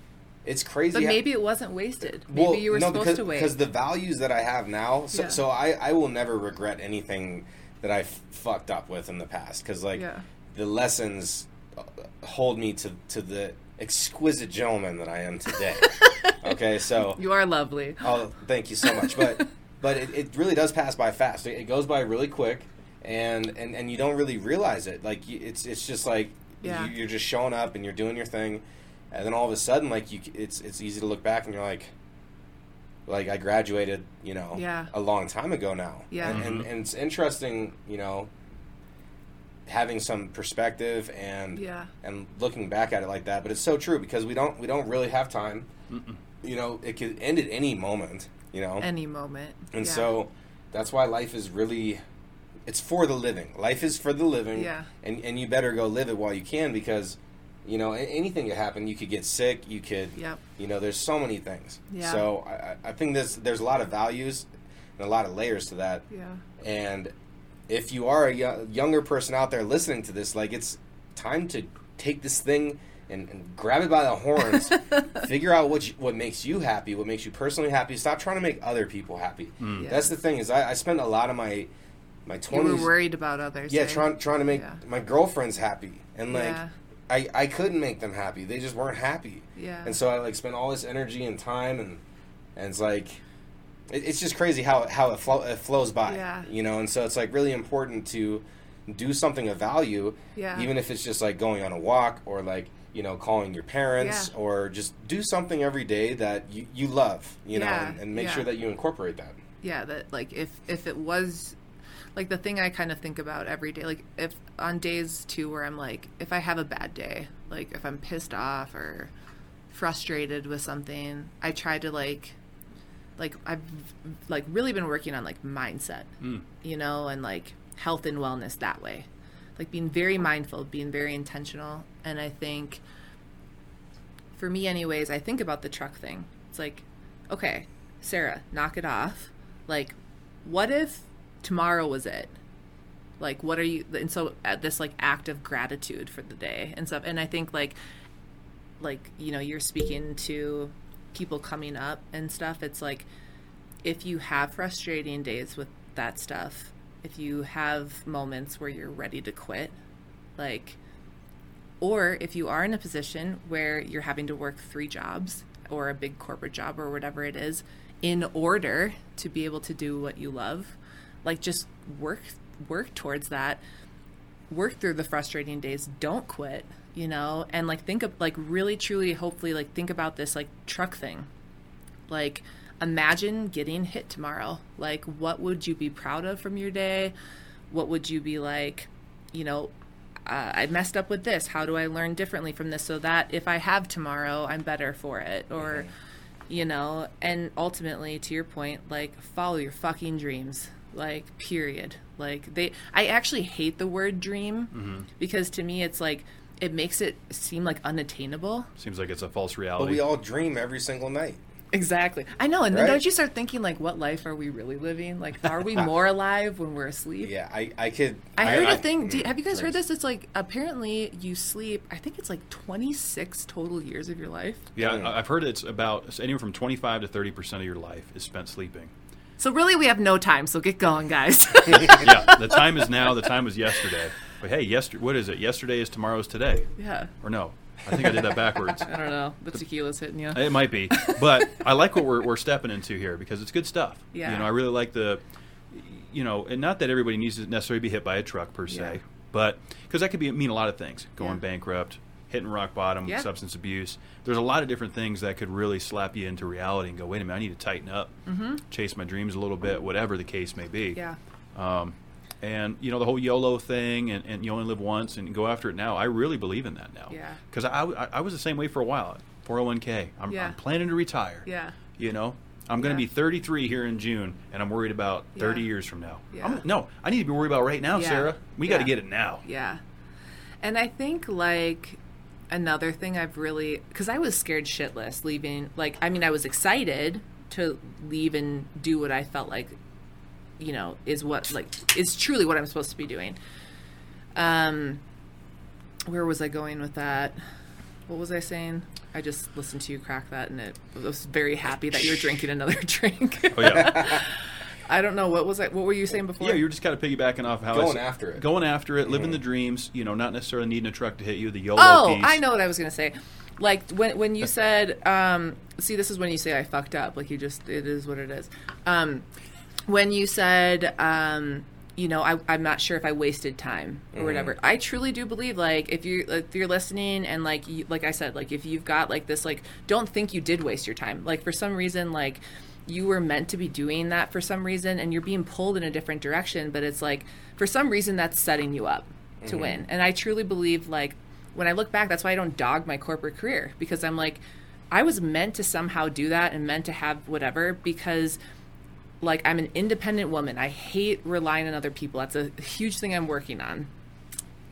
it's crazy. But maybe it wasn't wasted. Maybe you were supposed because, to wait. Because the values that I have now, so, Yeah. so I, I will never regret anything that I f- fucked up with in the past. Because like Yeah. the lessons uh, hold me to to the exquisite gentleman that I am today. okay, so You are lovely. Oh, thank you so much. But but it, it really does pass by fast. It, it goes by really quick, and, and and you don't really realize it. Like it's it's just like Yeah. you, you're just showing up and you're doing your thing, and then all of a sudden, like you, it's it's easy to look back and you're like. Like I graduated, you know, Yeah. a long time ago now. Yeah. and, and, and it's interesting, you know, having some perspective and Yeah. and looking back at it like that. But it's so true because we don't we don't really have time. You know, it could end at any moment. You know, Any moment. and Yeah. so that's why life is really it's for the living. Life is for the living. Yeah. And and you better go live it while you can because you know anything could happen. You could get sick. You could. Yep. You know, there's so many things. Yeah. So I, I- I think there's there's a lot of values and a lot of layers to that. Yeah. And if you are a younger person out there listening to this, like it's time to take this thing and, and grab it by the horns. figure out what you, what makes you happy, what makes you personally happy. Stop trying to make other people happy. Mm. Yeah. That's the thing is I, I spent a lot of my my You twenties. were worried about others. yeah, eh? trying trying to make Yeah. my girlfriends happy, and like Yeah. I I couldn't make them happy. They just weren't happy. Yeah. And so I like spent all this energy and time, and and it's like it, it's just crazy how how it, flow, it flows by. Yeah. You know, and so it's like really important to do something of value, Yeah. even if it's just like going on a walk or like you know calling your parents Yeah. or just do something every day that you, you love. You know, and, and make sure that you incorporate that. yeah that like if if it was like the thing i kind of think about every day like if on days too where i'm like if i have a bad day like if i'm pissed off or frustrated with something i try to like like i've like really been working on like mindset hmm. you know and like health and wellness that way. Like being very mindful being very intentional and i think for me anyways i think about the truck thing. It's like okay sarah knock it off. Like what if tomorrow was it? Like what are you and so at this like act of gratitude for the day and stuff. And i think like like you know you're speaking to people coming up and stuff. It's like if you have frustrating days with that stuff if you have moments where you're ready to quit like or if you are in a position where you're having to work three jobs or a big corporate job or whatever it is in order to be able to do what you love like just work work towards that. Work through the frustrating days. Don't quit you know? And like think of like really truly hopefully like think about this like truck thing. Like imagine getting hit tomorrow. Like what would you be proud of from your day? What would you be like you know uh, i messed up with this. How do i learn differently from this so that if i have tomorrow i'm better for it? Or you know and ultimately to your point like follow your fucking dreams like period like they i actually hate the word dream because to me it's like it makes it seem like unattainable Seems like it's a false reality But we all dream every single night. Exactly. I know. And then don't you start thinking like, what life are we really living? Like, are we more alive when we're asleep? Yeah, I, I could. I heard a a thing. Do, have you guys heard this? It's like apparently you sleep. I think it's like 26 total years of your life. yeah, Mm. I- I've heard it's about anywhere from 25 to 30 percent of your life is spent sleeping. So really, we have no time. So get going, guys. yeah, the time is now. The time was yesterday. But hey, yesterday, what is it? Yesterday is tomorrow's today. yeah. Or no, I think I did that backwards. I don't know. The tequila's hitting you. It might be, but I like what we're, we're stepping into here because it's good stuff. Yeah. You know, I really like the, you know, and not that everybody needs to necessarily be hit by a truck per se, Yeah. but because that could be mean a lot of things: going Yeah. bankrupt, hitting rock bottom, Yeah. substance abuse. There's a lot of different things that could really slap you into reality and go, wait a minute, I need to tighten up, chase my dreams a little bit, whatever the case may be. Yeah. Um, and you know the whole YOLO thing, and, and you only live once, and go after it now. I really believe in that now. Yeah. Because I, I, I was the same way for a while. 401k. I'm, Yeah. I'm planning to retire. Yeah. You know, I'm going to Yeah. be 33 here in June, and I'm worried about 30 Yeah. years from now. Yeah. I'm, no, I need to be worried about right now. Sarah. We got to get it now. Yeah. And I think like another thing I've really cuz I was scared shitless leaving like I mean I was excited to leave and do what I felt like you know is what like is truly what I'm supposed to be doing. Um where was I going with that? What was I saying? I just listened to you crack that and it I was very happy that you're drinking another drink. Oh yeah. I don't know what was I, what were you saying before? Yeah, you were just kind of piggybacking off of how Going said- after it. going after it, living Mhm. the dreams. You know, not necessarily needing a truck to hit you. The YOLO Oh, piece. I know what I was gonna say. Like when when you said, um, see, this is when you say I fucked up. Like you just, it is what it is. Um, when you said, um, you know, I, I'm not sure if I wasted time or whatever. I truly do believe, like, if you if you're listening and like you, like I said, like if you've got like this, like, don't think you did waste your time. Like for some reason, like you were meant to be doing that for some reason, and you're being pulled in a different direction. But it's like for some reason that's setting you up to mm-hmm. win. And I truly believe, like when I look back, that's why I don't dog my corporate career because I'm like, I was meant to somehow do that and meant to have whatever because like I'm an independent woman. I hate relying on other people. That's a huge thing I'm working on.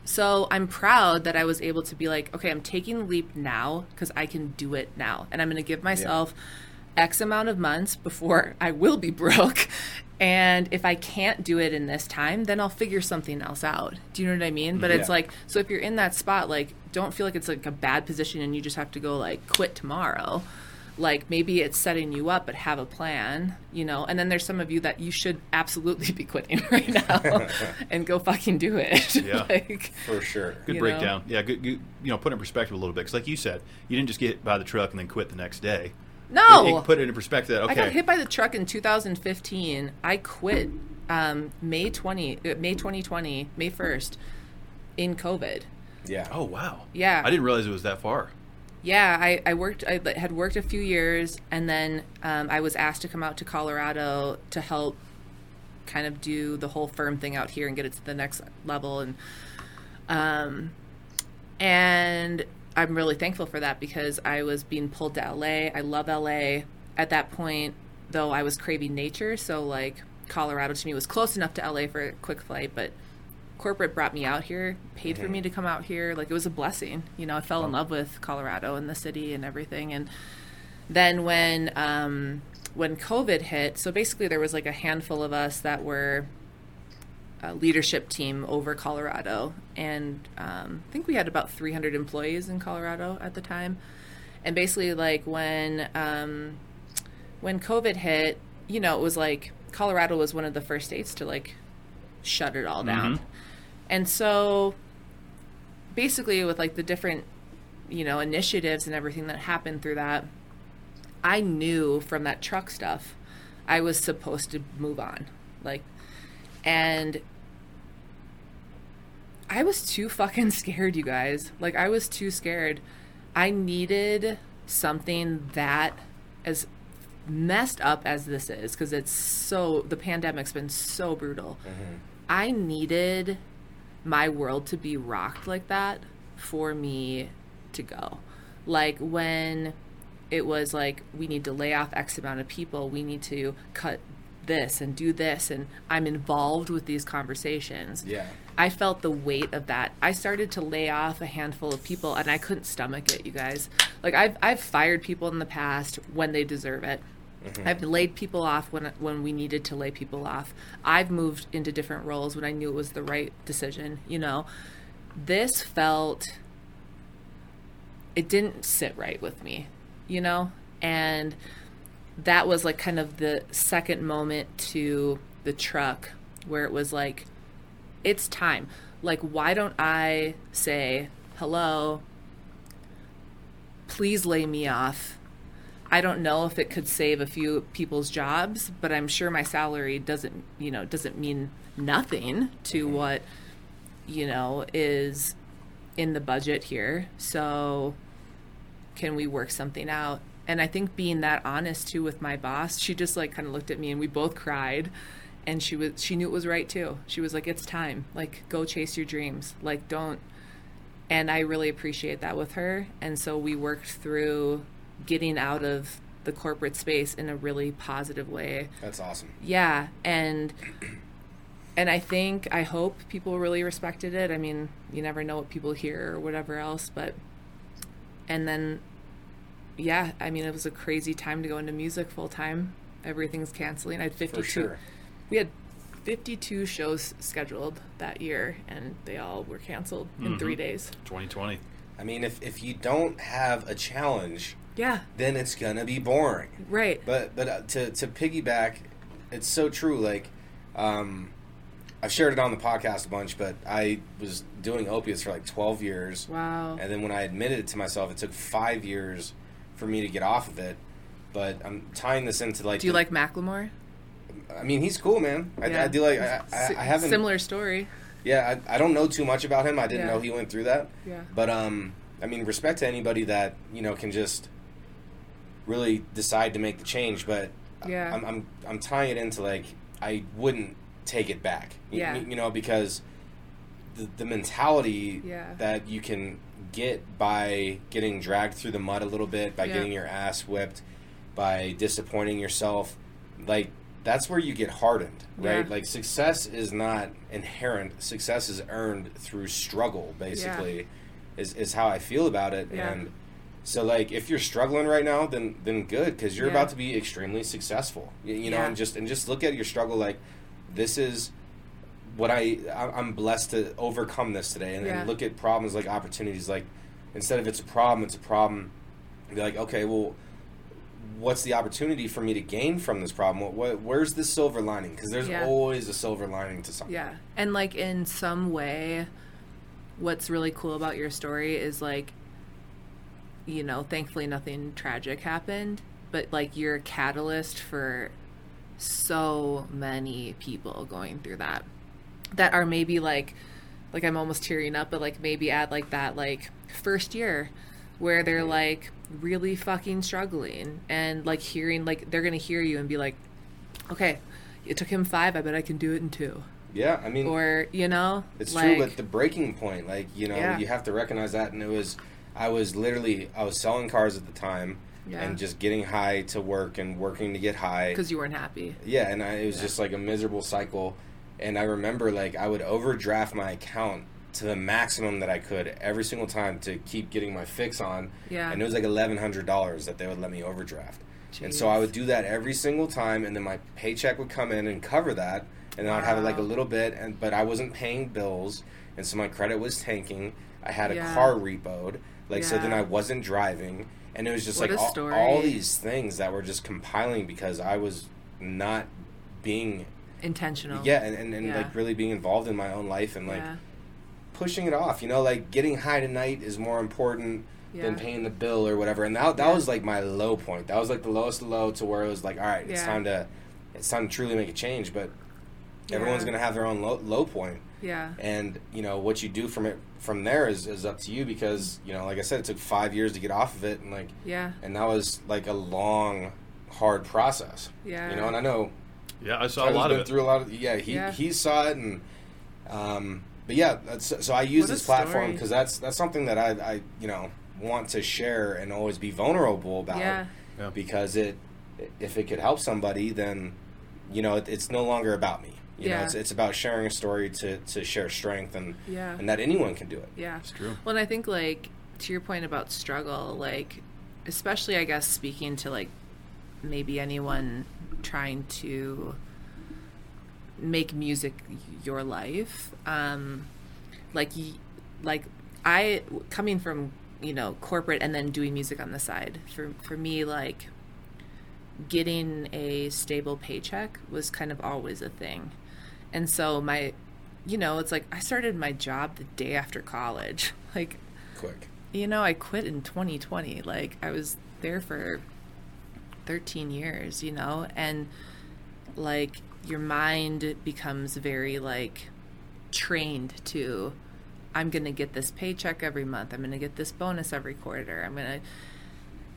So I'm proud that I was able to be like, okay, I'm taking the leap now because I can do it now. And I'm going to give myself X amount of months before I will be broke. And if I can't do it in this time, then I'll figure something else out. Do you know what I mean? But it's like, so if you're in that spot, like, don't feel like it's like a bad position and you just have to go like quit tomorrow. Like maybe it's setting you up, but have a plan, you know. And then there's some of you that you should absolutely be quitting right now and go fucking do it. Yeah. like, For sure. Good you breakdown. Yeah, good, good. You know, put it in perspective a little bit. Because, like you said, you didn't just get by the truck and then quit the next day. No, It, it put it in perspective. Okay, I got hit by the truck in 2015. I quit um, May 20, uh, May 2020, May 1st, in COVID. Yeah. Oh wow. Yeah. I didn't realize it was that far. Yeah, I, I worked. I had worked a few years, and then um, I was asked to come out to Colorado to help, kind of do the whole firm thing out here and get it to the next level, and um, and I'm really thankful for that because I was being pulled to LA. I love LA. At that point, though, I was craving nature, so like Colorado to me was close enough to LA for a quick flight, but corporate brought me out here, paid for me to come out here. Like it was a blessing. You know, I fell in love with Colorado and the city and everything. And then when um, when COVID hit, so basically there was like a handful of us that were a leadership team over Colorado, and um, I think we had about 300 employees in Colorado at the time. And basically, like when um, when COVID hit, you know, it was like Colorado was one of the first states to like shut it all down. And so basically with like the different, you know, initiatives and everything that happened through that, I knew from that truck stuff I was supposed to move on. Like and I was too fucking scared, you guys. Like I was too scared. I needed something that as messed up as this is because it's so the pandemic's been so brutal. Mm-hmm. I needed my world to be rocked like that for me to go. Like when it was like we need to lay off X amount of people, we need to cut this and do this and I'm involved with these conversations. Yeah. I felt the weight of that. I started to lay off a handful of people and I couldn't stomach it, you guys. Like I've I've fired people in the past when they deserve it. Mm-hmm. I've laid people off when when we needed to lay people off. I've moved into different roles when I knew it was the right decision, you know. This felt it didn't sit right with me, you know? And that was like kind of the second moment to the truck where it was like it's time. Like, why don't I say, hello, please lay me off? I don't know if it could save a few people's jobs, but I'm sure my salary doesn't, you know, doesn't mean nothing to what, you know, is in the budget here. So can we work something out? And I think being that honest too with my boss, she just like kind of looked at me and we both cried and she was she knew it was right too. She was like it's time. Like go chase your dreams. Like don't and I really appreciate that with her. And so we worked through getting out of the corporate space in a really positive way. That's awesome. Yeah, and and I think I hope people really respected it. I mean, you never know what people hear or whatever else, but and then yeah, I mean, it was a crazy time to go into music full time. Everything's canceling. I had 52 sure. We had 52 shows scheduled that year and they all were canceled in 3 days. 2020. I mean, if if you don't have a challenge, Yeah, then it's gonna be boring. right. But but uh, to to piggyback it's so true. Like, um, I've shared it on the podcast a bunch, but I was doing opiates for like 12 years. Wow. And then when I admitted it to myself, it took five years for me to get off of it. But I'm tying this into like. Do you the- like Macklemore? I mean, he's cool, man. I, Yeah. I do like. I, I, I haven't. Similar story. Yeah, I, I don't know too much about him. I didn't Yeah. know he went through that. Yeah. But um, I mean, respect to anybody that you know can just really decide to make the change. But Yeah. I'm I'm I'm tying it into like I wouldn't take it back. You- Yeah. You, know because the the mentality Yeah. that you can get by getting dragged through the mud a little bit, by Yeah. getting your ass whipped, by disappointing yourself, like that's where you get hardened, right? Yeah. Like success is not inherent. Success is earned through struggle, basically. Is is how I feel about it. Yeah. And so like if you're struggling right now, then then good cuz you're Yeah. about to be extremely successful. You, you know, Yeah. and just and just look at your struggle like this is what I I'm blessed to overcome this today, and, Yeah. and look at problems like opportunities. Like instead of it's a problem, it's a problem. Be like, okay, well, what's the opportunity for me to gain from this problem? What, what where's the silver lining? Because there's Yeah. always a silver lining to something. Yeah. And like in some way, what's really cool about your story is like, you know, thankfully nothing tragic happened, but like you're a catalyst for so many people going through that that are maybe like like I'm almost tearing up, but like maybe at like that like first year where they're mm-hmm. like really fucking struggling and like hearing like they're gonna hear you and be like, okay, it took him five, I bet I can do it in two, Yeah, I mean, or you know, It's like, true, but the breaking point, like you know, Yeah. you have to recognize that. And it was, I was literally, I was selling cars at the time, Yeah. and just getting high to work and working to get high. because you weren't happy. Yeah, and I, it was just like a miserable cycle. And I remember like I would overdraft my account to the maximum that I could every single time to keep getting my fix on. Yeah. And it was like eleven hundred dollars that they would let me overdraft. And so I would do that every single time, and then my paycheck would come in and cover that, and then I'd have like a little bit, and but I wasn't paying bills, and so my credit was tanking. I had a Yeah. car repoed, like so. Then I wasn't driving, and it was just What like all, all these things that were just compiling because I was not being Intentional. yeah, and, and, and Yeah. like really being involved in my own life and like yeah. Pushing it off. You know, like getting high tonight is more important than paying the bill or whatever. And that that Yeah. was like my low point. That was like the lowest low to where it was like, all right, it's Yeah. time to it's time to truly make a change. But everyone's gonna have their own low, low point. Yeah. And you know what you do from it from there is, is up to you because you know, like I said, it took five years to get off of it, and like, Yeah. and that was like a long, hard process. Yeah. You know, and I know Yeah, I saw a lot been of it. through a lot of yeah he Yeah. he saw it and um but yeah that's, so I use What this platform because that's that's something that I I you know want to share and always be vulnerable about Yeah. Yeah. because it if it could help somebody then you know it, it's no longer about me you know Yeah. it's it's about sharing a story to to share strength and Yeah. and that anyone can do it Yeah. It's true. Well, and I think like to your point about struggle, like especially I guess speaking to like maybe anyone trying to make music your life, um, like like I coming from you know corporate and then doing music on the side for for me like getting a stable paycheck was kind of always a thing. And so my you know, it's like I started my job the day after college. Like, quick you know, I quit in 2020. Like I was there for 13 years, you know, and like your mind becomes very like trained to I'm going to get this paycheck every month. I'm going to get this bonus every quarter. I'm going to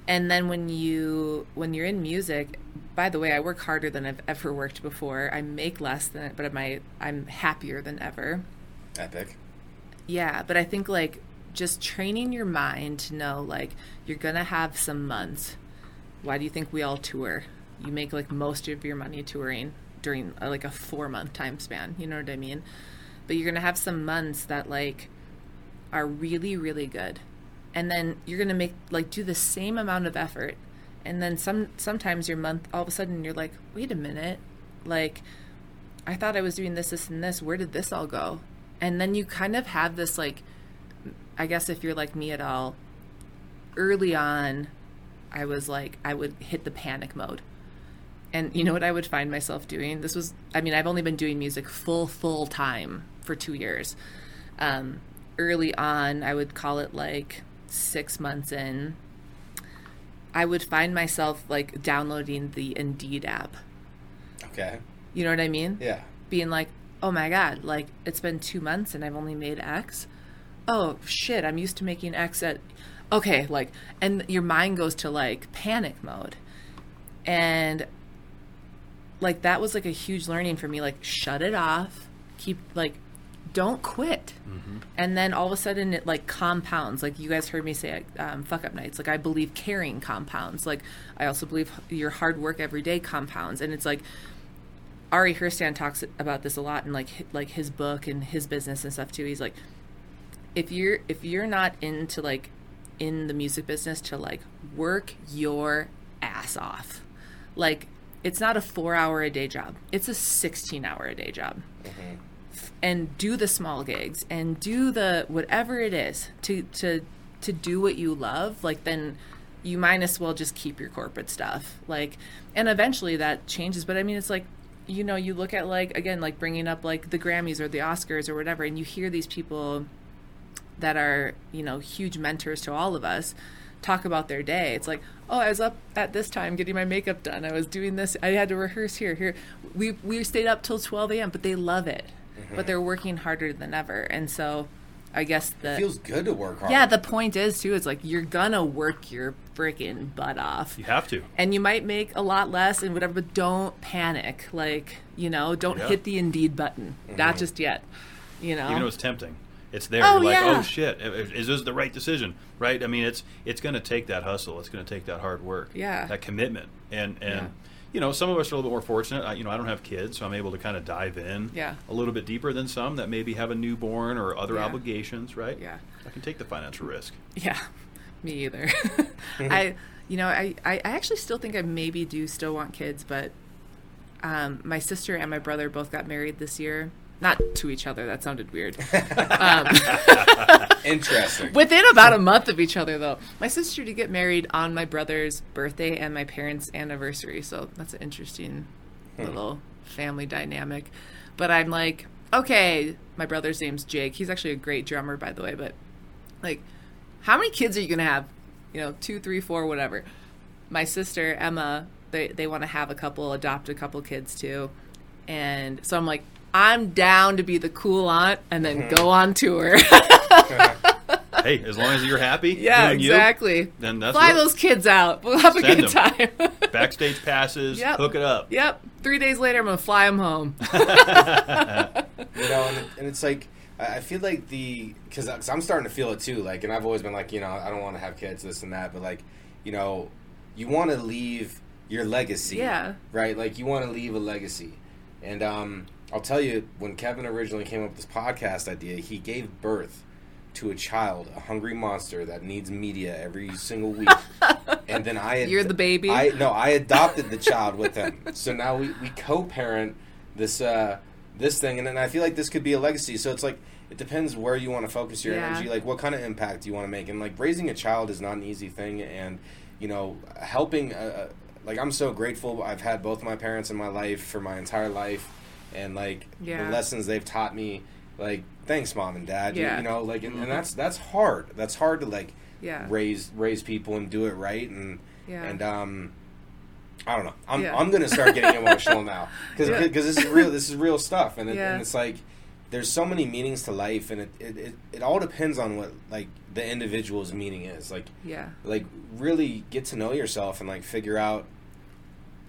and then when you when you're in music by the way i work harder than i've ever worked before i make less than but my i'm happier than ever epic yeah but i think like just training your mind to know like you're gonna have some months why do you think we all tour you make like most of your money touring during uh, like a four month time span you know what i mean? But you're gonna have some months that like are really really good. And then you're gonna make like do the same amount of effort and then some sometimes your month all of a sudden you're like wait a minute. Like i thought i was doing this this and this. Where did this all go? And then you kind of have this like i guess if you're like me at all early on i was like i would hit the panic mode And you know what I would find myself doing? This was, I mean, I've only been doing music full, full time for two years. Um, early on, I would call it like six months in. I would find myself like downloading the Indeed app. Okay. You know what I mean? Yeah. Being like, oh my God, like it's been two months and I've only made X. Oh shit, I'm used to making X at, okay, like, and your mind goes to like panic mode. And like that was like a huge learning for me. Like, shut it off, keep, like, don't quit. And then all of a sudden it like compounds. Like you guys heard me say, um, fuck up nights. Like I believe caring compounds. Like I also believe your hard work every day compounds. And it's like, Ari Herstand talks about this a lot in like like his book and his business and stuff too. He's like, if you're if you're not into like in the music business to like work your ass off, like it's not a four hour a day job. It's a sixteen hour a day job. Mm-hmm. And do the small gigs and do the whatever it is to to to do what you love. Like then you might as well just keep your corporate stuff. Like, and eventually that changes. But I mean, it's like, you know, you look at like, again, like bringing up like the Grammys or the Oscars or whatever, and you hear these people that are, you know, huge mentors to all of us talk about their day. It's like, oh, I was up at this time getting my makeup done. I was doing this. I had to rehearse here. Here, we we stayed up till twelve a.m. But they love it. But mm-hmm. they're working harder than ever. And so, I guess the It feels good to work hard. yeah, the point is too. It's like you're gonna work your freaking butt off, You have to. and you might make a lot less and whatever. But don't panic. Like you know, don't Yeah. hit the Indeed button. Not mm-hmm. just yet. You know. Even though it's tempting, it's there. Oh, You're like, yeah. oh shit, is this the right decision? Right? I mean, it's it's going to take that hustle. It's going to take that hard work. Yeah. That commitment, and and Yeah. you know, some of us are a little bit more fortunate. I, you know, I don't have kids, so I'm able to kind of dive in. Yeah. A little bit deeper than some that maybe have a newborn or other Yeah. obligations. Right. Yeah. I can take the financial risk. Yeah, me either. I, you know, I, I I actually still think I maybe do still want kids, but um, my sister and my brother both got married this year. Not to each other. That sounded weird. Um, interesting. Within about a month of each other, though. My sister did get married on my brother's birthday and my parents' anniversary, so that's an interesting hmm. little family dynamic. But I'm like, okay, my brother's name's Jake. He's actually a great drummer, by the way. But like, how many kids are you gonna have? You know, two, three, four, whatever. My sister Emma, they they want to have a couple, adopt a couple kids too, and so I'm like, I'm down to be the cool aunt and then go on tour. hey, as long as you're happy, Yeah, doing you, exactly. then that's Fly what- those kids out. We'll have a Send good time. backstage passes. Yep. Hook it up. yep. Three days later, I'm gonna fly them home. you know, and, it- and it's like I I feel like the because I'm starting to feel it too. Like, and I've always been like, you know, I don't want to have kids, this and that, but like, you know, you want to leave your legacy, Yeah. right? Like, you want to leave a legacy, and um, I'll tell you, when Kevin originally came up with this podcast idea, he gave birth to a child, a hungry monster that needs media every single week. and then I, ad- You're the baby? I no, I adopted the child with him. So now we, we co-parent this uh, this thing, and then I feel like this could be a legacy. So it's like it depends where you want to focus your Yeah. energy, like what kind of impact you want to make, and like raising a child is not an easy thing, and you know, helping. Uh, like I'm so grateful. I've had both my parents in my life for my entire life, and like Yeah. the lessons they've taught me. Like thanks, mom and dad. You- Yeah. You, know, like, and, and that's that's hard. That's hard to like Yeah. raise raise people and do it right, and Yeah. and um. I don't know. I'm, Yeah. I'm gonna start getting emotional now because Yeah. this is real. This is real stuff, and, it, Yeah. and it's like there's so many meanings to life, and it, it, it, it all depends on what like the individual's meaning is. Like Yeah. like really get to know yourself and like figure out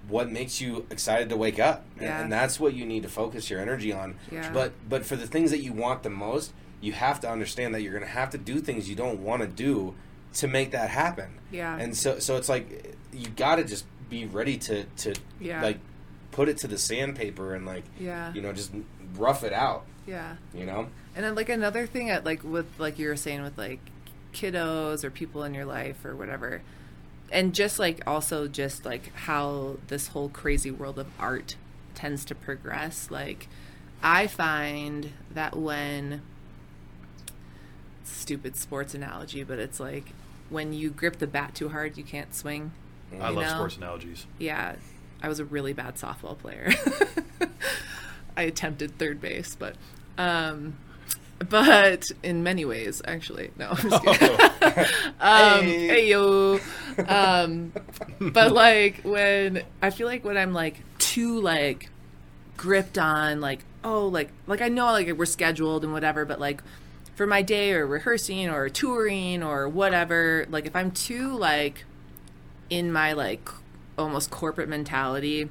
what makes you excited to wake up and, Yeah. and that's what you need to focus your energy on Yeah. but but for the things that you want the most you have to understand that you're going to have to do things you don't want to do to make that happen Yeah. and so so it's like eh, you got to just be ready to to Yeah. like put it to the sandpaper and like Yeah. you know just rough it out Yeah. you know And then like another thing at like with like you were saying with like kiddos or people in your life or whatever. And just like also just like how this whole crazy world of art tends to progress. Like I find that when stupid sports analogy, but it's like when you grip the bat too hard, you can't swing. I love know? sports analogies. Yeah. I was a really bad softball player. I attempted third base, but um, but in many ways, actually, no. I'm just kidding. um, Hey. hey yo. Um, but like when I feel like when I'm like too like gripped on like oh like like I know like we're scheduled and whatever, but like for my day or rehearsing or touring or whatever, like if I'm too like in my like almost corporate mentality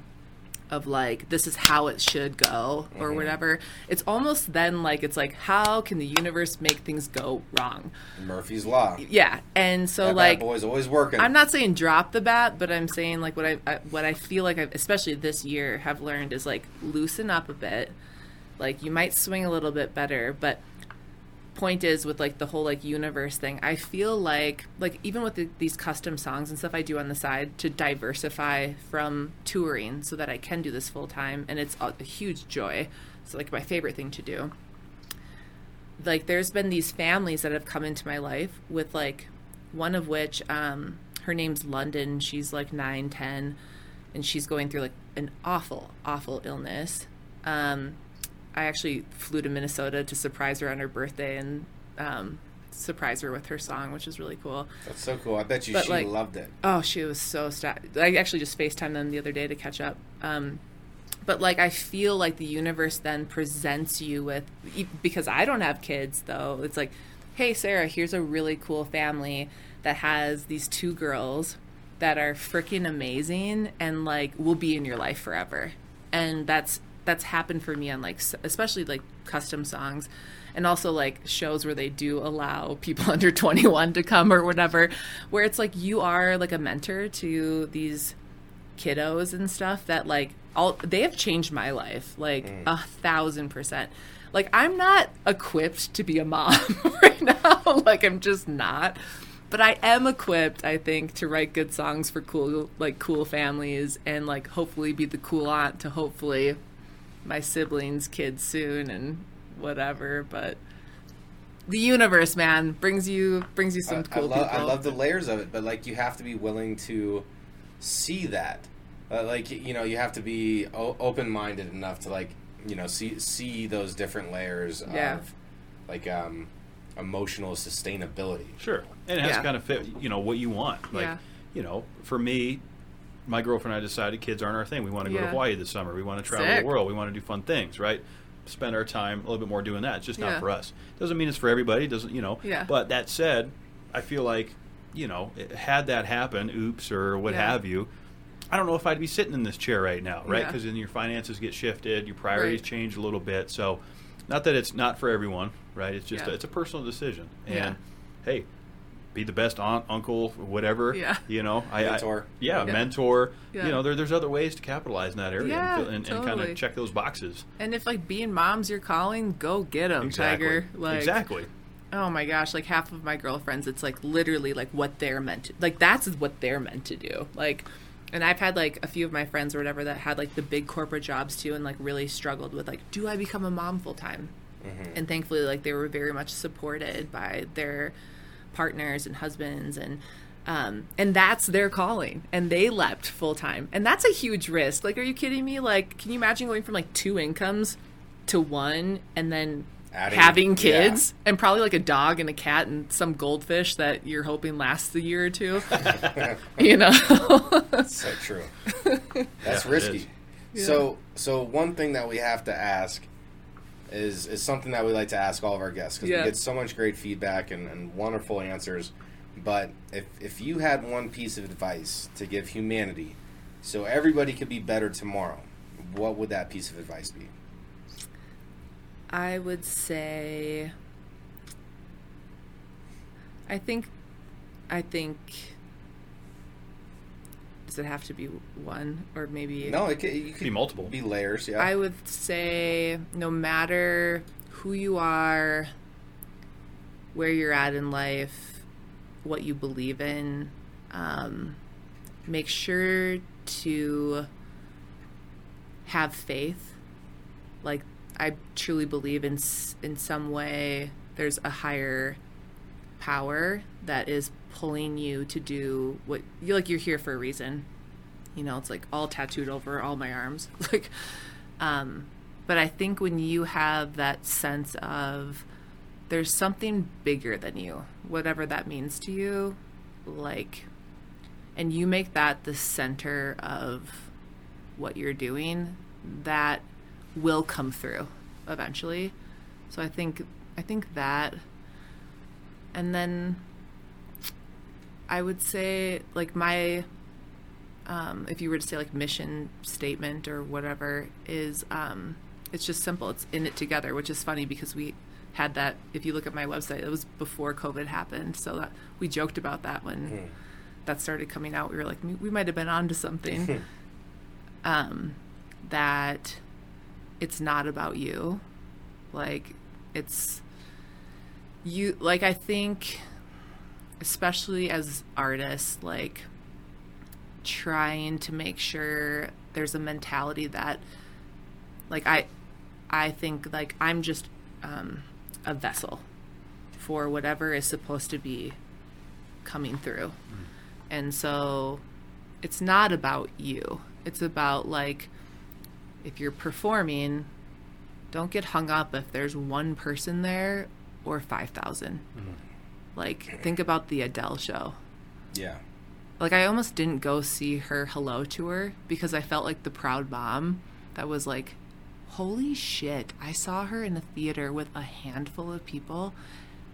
of like this is how it should go or mm-hmm. whatever it's almost then like it's like how can the universe make things go wrong Murphy's Law. yeah and so That like boy's always working. I'm not saying drop the bat, but I'm saying like what I, I what I feel like I've especially this year have learned is like loosen up a bit. Like you might swing a little bit better, but point is with like the whole like universe thing, I feel like like even with the, these custom songs and stuff I do on the side to diversify from touring so that I can do this full time and it's a, huge joy. It's like my favorite thing to do. Like there's been these families that have come into my life with like one of which um her name's london. She's like 9 10 and she's going through like an awful awful illness. Um i actually flew to minnesota to surprise her on her birthday and um surprise her with her song which is really cool That's so cool. I bet you But, she like- loved it. Oh, she was so sta I actually just FaceTimed them the other day to catch up. Um, but like, I feel like the universe then presents you with because I don't have kids though. It's like, hey, Sarah, here's a really cool family that has these two girls that are freaking amazing and like will be in your life forever. And that's that's happened for me on like especially like custom songs and also like shows where they do allow people under 21 to come or whatever where it's like you are like a mentor to these kiddos and stuff that like all they have changed my life like mm. a thousand percent. Like i'm not equipped to be a mom right now like i'm just not. But i am equipped i think to write good songs for cool like cool families and like hopefully be the cool aunt to hopefully my siblings kids soon and whatever but the universe man brings you brings you some I, cool I, love, people I love the layers of it, but like you have to be willing to see that. Uh, like you know, you have to be o- open minded enough to like you know see see those different layers Yeah. of like um, emotional sustainability. Sure, and it has Yeah. to kind of fit, you know, what you want. Like, Yeah. you know, for me, my girlfriend and I decided kids aren't our thing. We want to go to Yeah. Hawaii this summer. We want to travel Sick. the world. We want to do fun things, right? Spend our time a little bit more doing that. It's just Yeah. not for us. Doesn't mean it's for everybody. Doesn't, you know. Yeah. But that said, I feel like, you know, it- had that happen, oops, or what Yeah. have you. I don't know if I'd be sitting in this chair right now, right? Yeah. Because then your finances get shifted, your priorities Right. change a little bit. So, not that it's not for everyone, right? It's just Yeah. a, it's a personal decision. And Yeah. hey, be the best aunt, uncle, whatever. Yeah. You know, I, I- yeah, Yeah. mentor. Yeah. You know, there, there's other ways to capitalize in that area Yeah, and, and, kind of check those boxes. And if like being mom's your calling, go get them, Exactly. Tiger. Like, exactly. Oh my gosh, like half of my girlfriends, it's like literally like what they're meant to like. That's what they're meant to do. Like, and I've had like a few of my friends or whatever that had like the big corporate jobs too, and like really struggled with like, do I become a mom full time? Mm-hmm. And thankfully, like they were very much supported by their partners and husbands and um, and that's their calling. And they leapt full time and that's a huge risk. Like are you kidding me? Like can you imagine going from like two incomes to one and then Adding- having kids and probably like a dog and a cat and some goldfish that you're hoping lasts a year or two? You know? So true. That's Yeah, it risky. So so one thing that we have to ask is is something that we like to ask all of our guests because Yeah. we get so much great feedback and, and wonderful answers. But if if you had one piece of advice to give humanity, so everybody could be better tomorrow, what would that piece of advice be? i would say i think i think does it have to be one or maybe No, it could, you could Be multiple. Be layers, yeah. I would say no matter who you are, where you're at in life, what you believe in, um, make sure to have faith. Like I truly believe in in some way there's a higher power that is pulling you to do what you like you're here for a reason You know, it's like all tattooed over all my arms. like, um, but I think when you have that sense of there's something bigger than you, whatever that means to you, like, and you make that the center of what you're doing, that will come through eventually. So I think I think that and then I would say like my um, if you were to say like mission statement or whatever is um, it's just simple. It's in it together which is funny because we had that if you look at my website it was before covid happened. So that we joked about that when that started coming out. We were like we, we might have been onto something. Um, that it's not about you. Like it's you like i think especially as artists like trying to make sure there's a mentality that like i i think like i'm just um, a vessel for whatever is supposed to be coming through. And so it's not about you. It's about like if you're performing don't get hung up if there's one person there or 5000 like think about the adele show Yeah. like I almost didn't go see her hello tour because I felt like the proud mom that was like, holy shit, I saw her in a theater with a handful of people.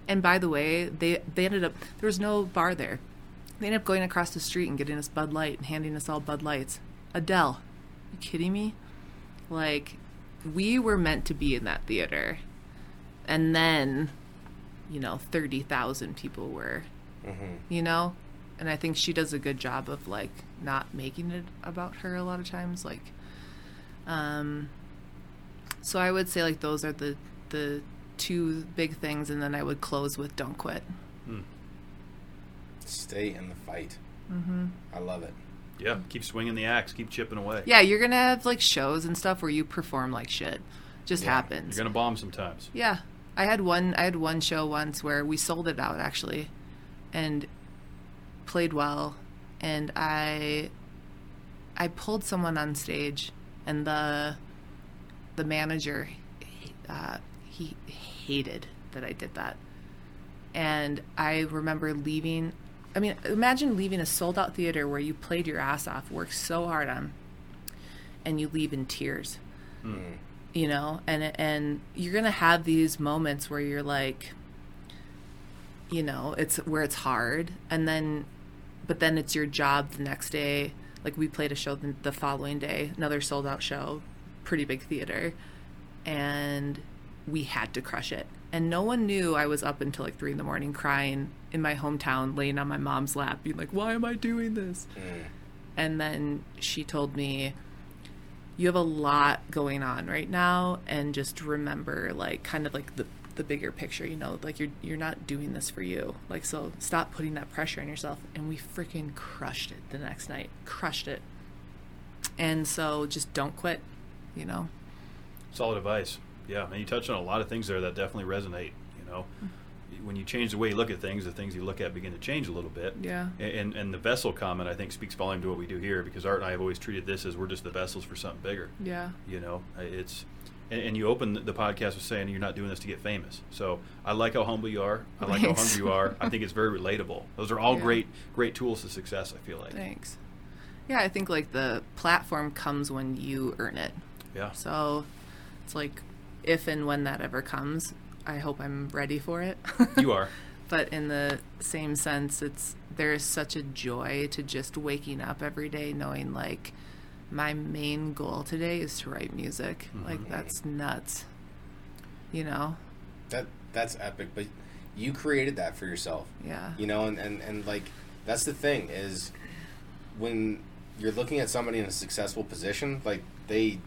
And by the way, they they ended up there was no bar there. They ended up going across the street and getting us Bud Light and handing us all Bud Lights. Adele, you kidding me? Like, we were meant to be in that theater, and then, you know, thirty thousand people were you know and i think she does a good job of like not making it about her a lot of times like um so i would say like those are the the two big things and then i would close with don't quit Stay in the fight. Mm-hmm. I love it. Yeah, keep swinging the axe, keep chipping away. yeah you're gonna have like shows and stuff where you perform like shit just Yeah, happens You're gonna bomb sometimes. Yeah, I had one. I had one show once where we sold it out actually, and played well, and I I pulled someone on stage, and the the manager uh, he hated that I did that, and I remember leaving. I mean, imagine leaving a sold out theater where you played your ass off, worked so hard on, and you leave in tears you know and and you're gonna have these moments where you're like you know it's where it's hard and then but then it's your job the next day. Like we played a show the, the following day another sold out show pretty big theater and we had to crush it. And no one knew i was up until like three in the morning crying in my hometown laying on my mom's lap being like why am i doing this? Mm. And then she told me you have a lot going on right now and just remember like kind of like the the bigger picture you know like you're you're not doing this for you. Like so stop putting that pressure on yourself. And we freaking crushed it the next night. Crushed it. And so just don't quit you know? Solid advice. Yeah, and you touched on a lot of things there that definitely resonate. You know, mm-hmm. When you change the way you look at things, the things you look at begin to change a little bit. Yeah. And and the vessel comment I think speaks volume to what we do here because Art and I have always treated this as we're just the vessels for something bigger. yeah You know, it's. And, and you open the podcast with saying you're not doing this to get famous. So I like how humble you are. I like how hungry you are. I think it's very relatable. Those are all Yeah. great, great tools to success. I feel like. thanks yeah i think like the platform comes when you earn it Yeah. so it's like if and when that ever comes i hope i'm ready for it You are. but in the same sense it's there is such a joy to just waking up every day knowing like my main goal today is to write music mm-hmm. like that's nuts you know That that's epic. But you created that for yourself. yeah You know, and, and, and like that's the thing is when you're looking at somebody in a successful position, like they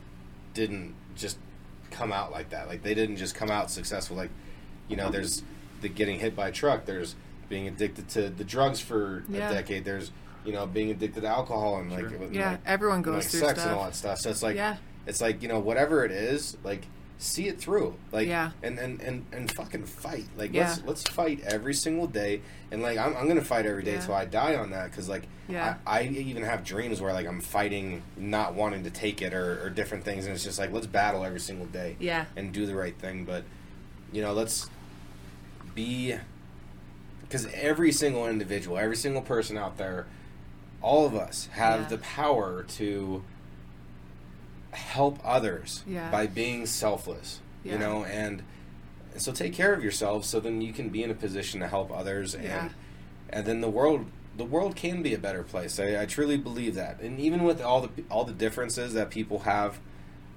didn't just come out like that. Like they didn't just come out successful. Like you know, there's the getting hit by a truck. There's being addicted to the drugs for Yeah. a decade. There's you know being addicted to alcohol and like, Sure. and, Yeah, like- everyone and, goes like through sex and all that stuff. So it's like Yeah. it's like you know whatever it is, like see it through. Like Yeah. and, and, and, and fucking fight. Like Yeah. let's let's fight every single day. And like I'm, I'm gonna fight every day Yeah. till I die on that because like Yeah. I, I even have dreams where like I'm fighting not wanting to take it or, or different things and it's just like let's battle every single day. Yeah. And do the right thing. But you know let's be because every single individual, every single person out there, all of us have Yeah. the power to help others Yeah. by being selfless. You know, and so take care of yourself so then you can be in a position to help others and Yeah. and then the world the world can be a better place. I, I truly believe that. And even with all the all the differences that people have,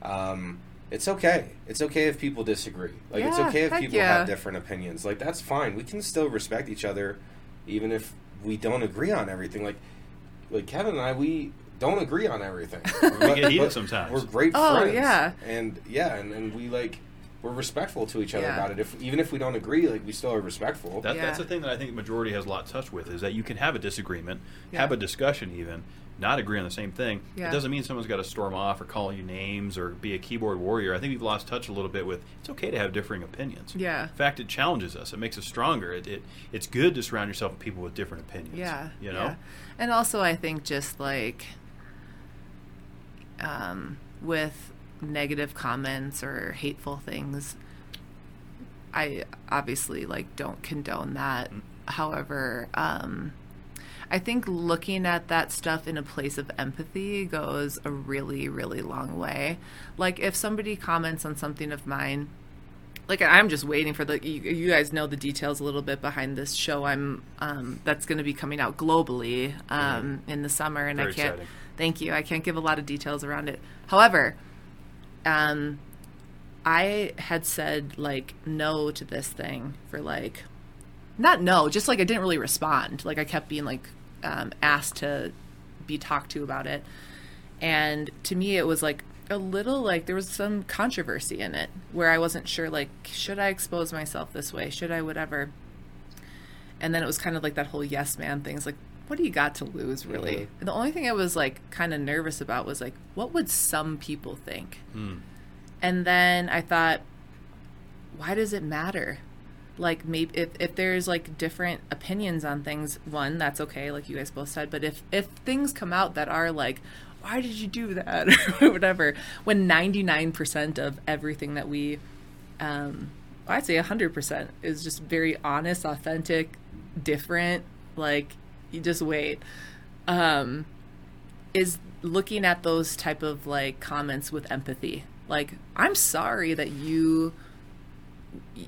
um, it's okay. It's okay if people disagree. Like it's okay if people yeah. have different opinions. Like that's fine. We can still respect each other, even if we don't agree on everything. Like like Kevin and I, we don't agree on everything. We get heated sometimes. We're great Oh, friends. yeah. And yeah, and, and we like we're respectful to each other Yeah. about it. If even if we don't agree, like we still are respectful. That, Yeah. That's the thing that I think the majority has a lot to touch with is that you can have a disagreement, Yeah. have a discussion, even not agree on the same thing. Yeah. It doesn't mean someone's got to storm off or call you names or be a keyboard warrior. I think we've lost touch a little bit with it's okay to have differing opinions. Yeah. In fact, it challenges us. It makes us stronger. It, it it's good to surround yourself with people with different opinions. Yeah. You know. yeah. And also, I think just like um, with negative comments or hateful things, I obviously like don't condone that. However, um, I think looking at that stuff in a place of empathy goes a really, really long way. Like if somebody comments on something of mine, like I'm just waiting for the you, you guys know the details a little bit behind this show I'm um, that's going to be coming out globally um, in the summer and Very I can't exciting. Thank you. I can't give a lot of details around it. However um, I had said like no to this thing for like not no just like I didn't really respond. Like I kept being like um, asked to be talked to about it. And to me it was like a little like there was some controversy in it where I wasn't sure like should I expose myself this way? Should I whatever? And then it was kind of like that whole yes man thing. It's like what do you got to lose really? The only thing I was like kind of nervous about was like what would some people think? And then I thought why does it matter? Like maybe if, if there's like different opinions on things one that's okay like you guys both said but if if things come out that are like why did you do that? Or whatever. When 99% of everything that we um i'd say 100% is just very honest authentic different like you just wait um is looking at those type of like comments with empathy like i'm sorry that you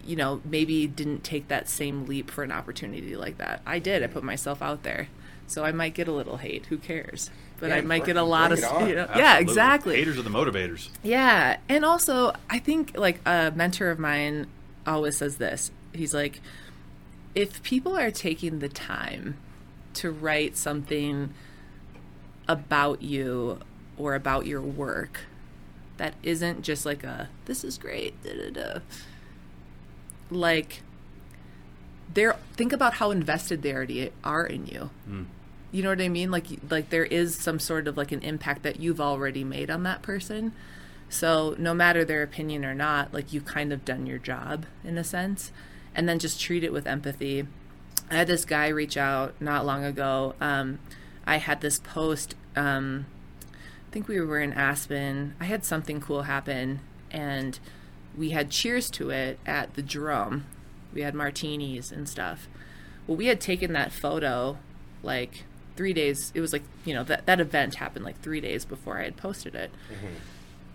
you know, maybe didn't take that same leap for an opportunity like that. I did. I put myself out there. So I might get a little hate. Who cares? But Yeah, I might get a lot of bring it on. you know, Yeah, exactly. Haters are the motivators. Yeah. And also, I think like a mentor of mine always says this. He's like if people are taking the time to write something about you or about your work that isn't just like a this is great da, da, da. like they're think about how invested they already are in you. Mm. You know what i mean? Like like there is some sort of like an impact that you've already made on that person. So no matter their opinion or not like you've kind of done your job in a sense. And then just treat it with empathy i had this guy reach out not long ago um, i had this post um, I think we were in Aspen. I had something cool happen, and we had cheers to it at the drum. We had martinis and stuff. Well, we had taken that photo like three days. It was like you know that that event happened like three days before I had posted it.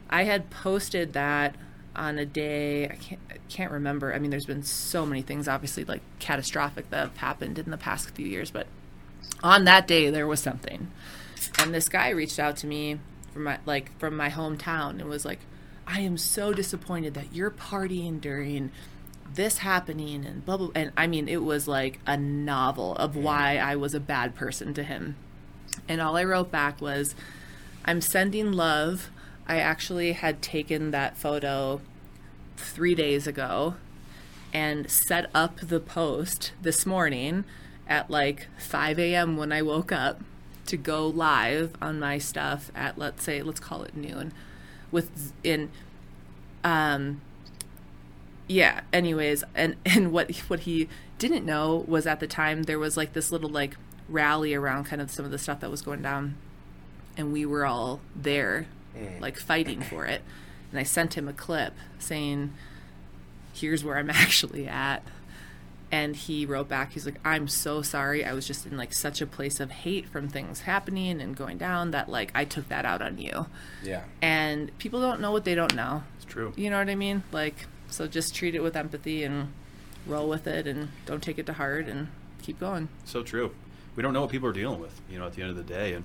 I had posted that on a day I can't I can't remember. I mean, there's been so many things, obviously, like catastrophic that have happened in the past few years, but on that day there was something. And this guy reached out to me from my like from my hometown and was like i am so disappointed that you're partying during this happening and blah blah and i mean it was like a novel of why i was a bad person to him. And all i wrote back was i'm sending love i actually had taken that photo three days ago and set up the post this morning at like 5 a.m. when I woke up to go live on my stuff at let's say let's call it noon with in um, yeah. Anyways, and and what what he didn't know was at the time there was like this little like rally around kind of some of the stuff that was going down, and we were all there, like fighting for it. And I sent him a clip saying, "Here's where I'm actually at." And he wrote back, he's like, I'm so sorry. I was just in like such a place of hate from things happening and going down that like I took that out on you. Yeah. And people don't know what they don't know. It's true. You know what I mean? Like, so just treat it with empathy and roll with it and don't take it to heart and keep going. So true. We don't know what people are dealing with, you know, at the end of the day. And,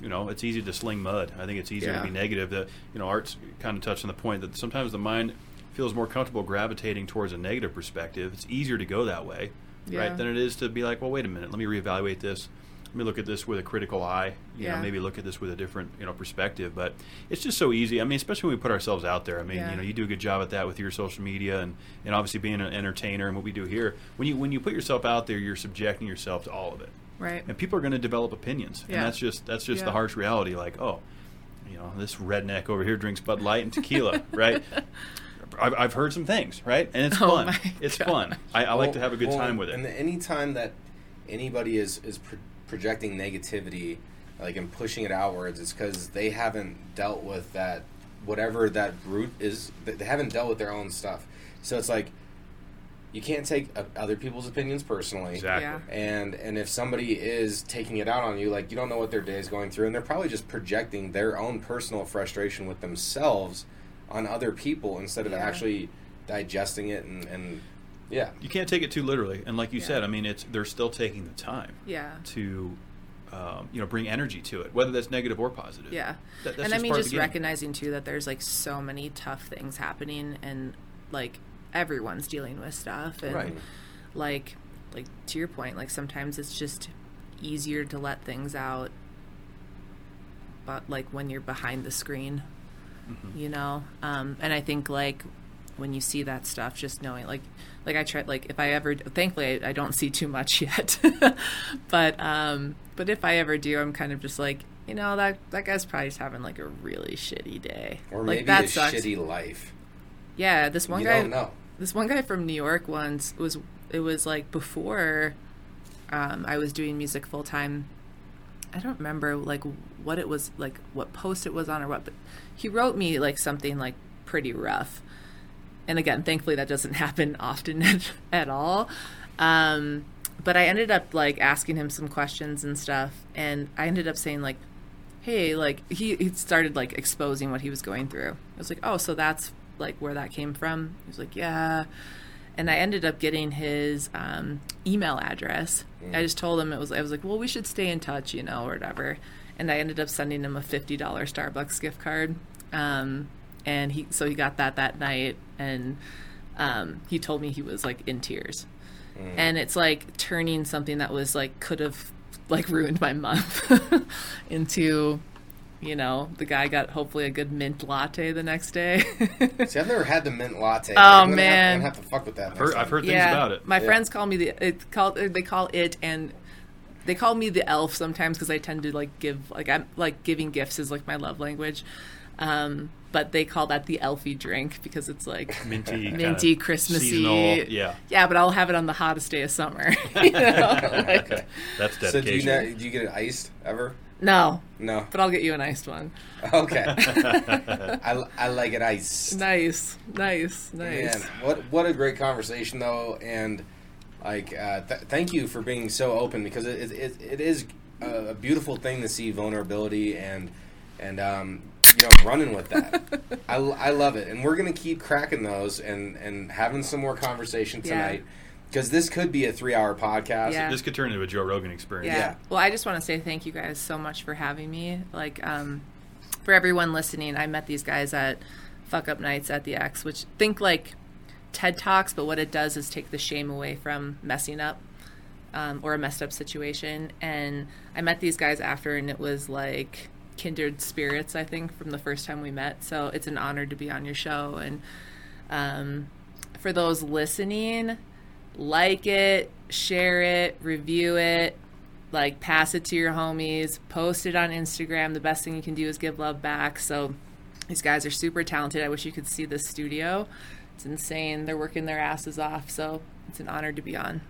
you know, it's easy to sling mud. I think it's easier Yeah. to be negative. That you know, Art's kind of touched on the point that sometimes the mind feels more comfortable gravitating towards a negative perspective. It's easier to go that way, Yeah. right, than it is to be like, well, wait a minute, let me reevaluate this. Let me look at this with a critical eye. You know, Yeah. maybe look at this with a different, you know, perspective. But it's just so easy. I mean, especially when we put ourselves out there. I mean, you know, you do a good job at that with your social media and, and obviously being an entertainer and what we do here. When you when you put yourself out there, you're subjecting yourself to all of it Right. and people are going to develop opinions, Yeah. and that's just that's just the harsh reality. Like, oh, you know, this redneck over here drinks Bud Light and tequila, right? I've, I've heard some things, right? And it's Oh fun. It's God. fun. I, I like to have a good Well, time with it. And any time that anybody is is pro- projecting negativity, like and pushing it outwards, it's because they haven't dealt with that whatever that root is. They they haven't dealt with their own stuff. So it's like you can't take uh, other people's opinions personally. exactly. Yeah. And and if somebody is taking it out on you, like you don't know what their day is going through, and they're probably just projecting their own personal frustration with themselves on other people instead of Yeah. actually digesting it and, and yeah. You can't take it too literally, and like you Yeah. said, I mean, it's they're still taking the time Yeah. to, um, you know, bring energy to it, whether that's negative or positive. Yeah. That- that's and I just mean, just recognizing too that there's like so many tough things happening and like everyone's dealing with stuff and Right. like like to your point like sometimes it's just easier to let things out but like when you're behind the screen Mm-hmm. you know um and i think like when you see that stuff just knowing like like i try like if i ever thankfully i, I don't see too much yet but um but if i ever do i'm kind of just like you know that that guy's probably just having like a really shitty day Or like maybe that a sucks shitty life. Yeah this one you guy don't know. this one guy from New York once was it was like before um, I was doing music full time. I don't remember like what it was like what post it was on or what, but he wrote me like something like pretty rough. And again, thankfully that doesn't happen often at all. Um, but I ended up like asking him some questions and stuff, and I ended up saying like, "Hey, like he, he started like exposing what he was going through." I was like, "Oh, so that's like where that came from?" He was like, "Yeah." And I ended up getting his um, email address. I just told him it was. I was like, "Well, we should stay in touch, you know, or whatever." And I ended up sending him a fifty dollar Starbucks gift card. Um, and he so he got that that night, and um, he told me he was like in tears and it's like turning something that was like could have like ruined my month into you know the guy got hopefully a good mint latte the next day See, I've never had the mint latte. Oh, I'm man. have, I'm gonna have to fuck with that. I've heard, I've heard things yeah about it. my Yeah. friends call me the it called they call it and they call me the elf sometimes because I tend to like give like I'm like giving gifts is like my love language um but they call that the elfie drink because it's like minty, minty, kinda Christmassy. seasonal, Yeah, yeah, but I'll have it on the hottest day of summer. you know? like, that's So do you, dedication. do you get it iced ever? No, No. but I'll get you an iced one. Okay. I, I like it iced. Nice, nice, nice. Man, what what a great conversation though, and like uh, th- thank you for being so open because it it, it is a, a beautiful thing to see vulnerability and and um, you know running with that. I, I love it, and we're gonna keep cracking those and and having some more conversation Yeah. Tonight because this could be a three hour podcast. Yeah. This could turn into a Joe Rogan experience. Yeah. Yeah. Well, I just want to say thank you guys so much for having me. Like, um, for everyone listening, I met these guys at Fuck Up Nights at the X, which think like TED Talks, but what it does is take the shame away from messing up um, or a messed up situation. And I met these guys after, and it was like kindred spirits, I think, from the first time we met. So it's an honor to be on your show. And um, for those listening, like it, share it, review it, like pass it to your homies, post it on Instagram. The best thing you can do is give love back. So These guys are super talented. I wish you could see this studio. It's insane. They're working their asses off. So it's an honor to be on.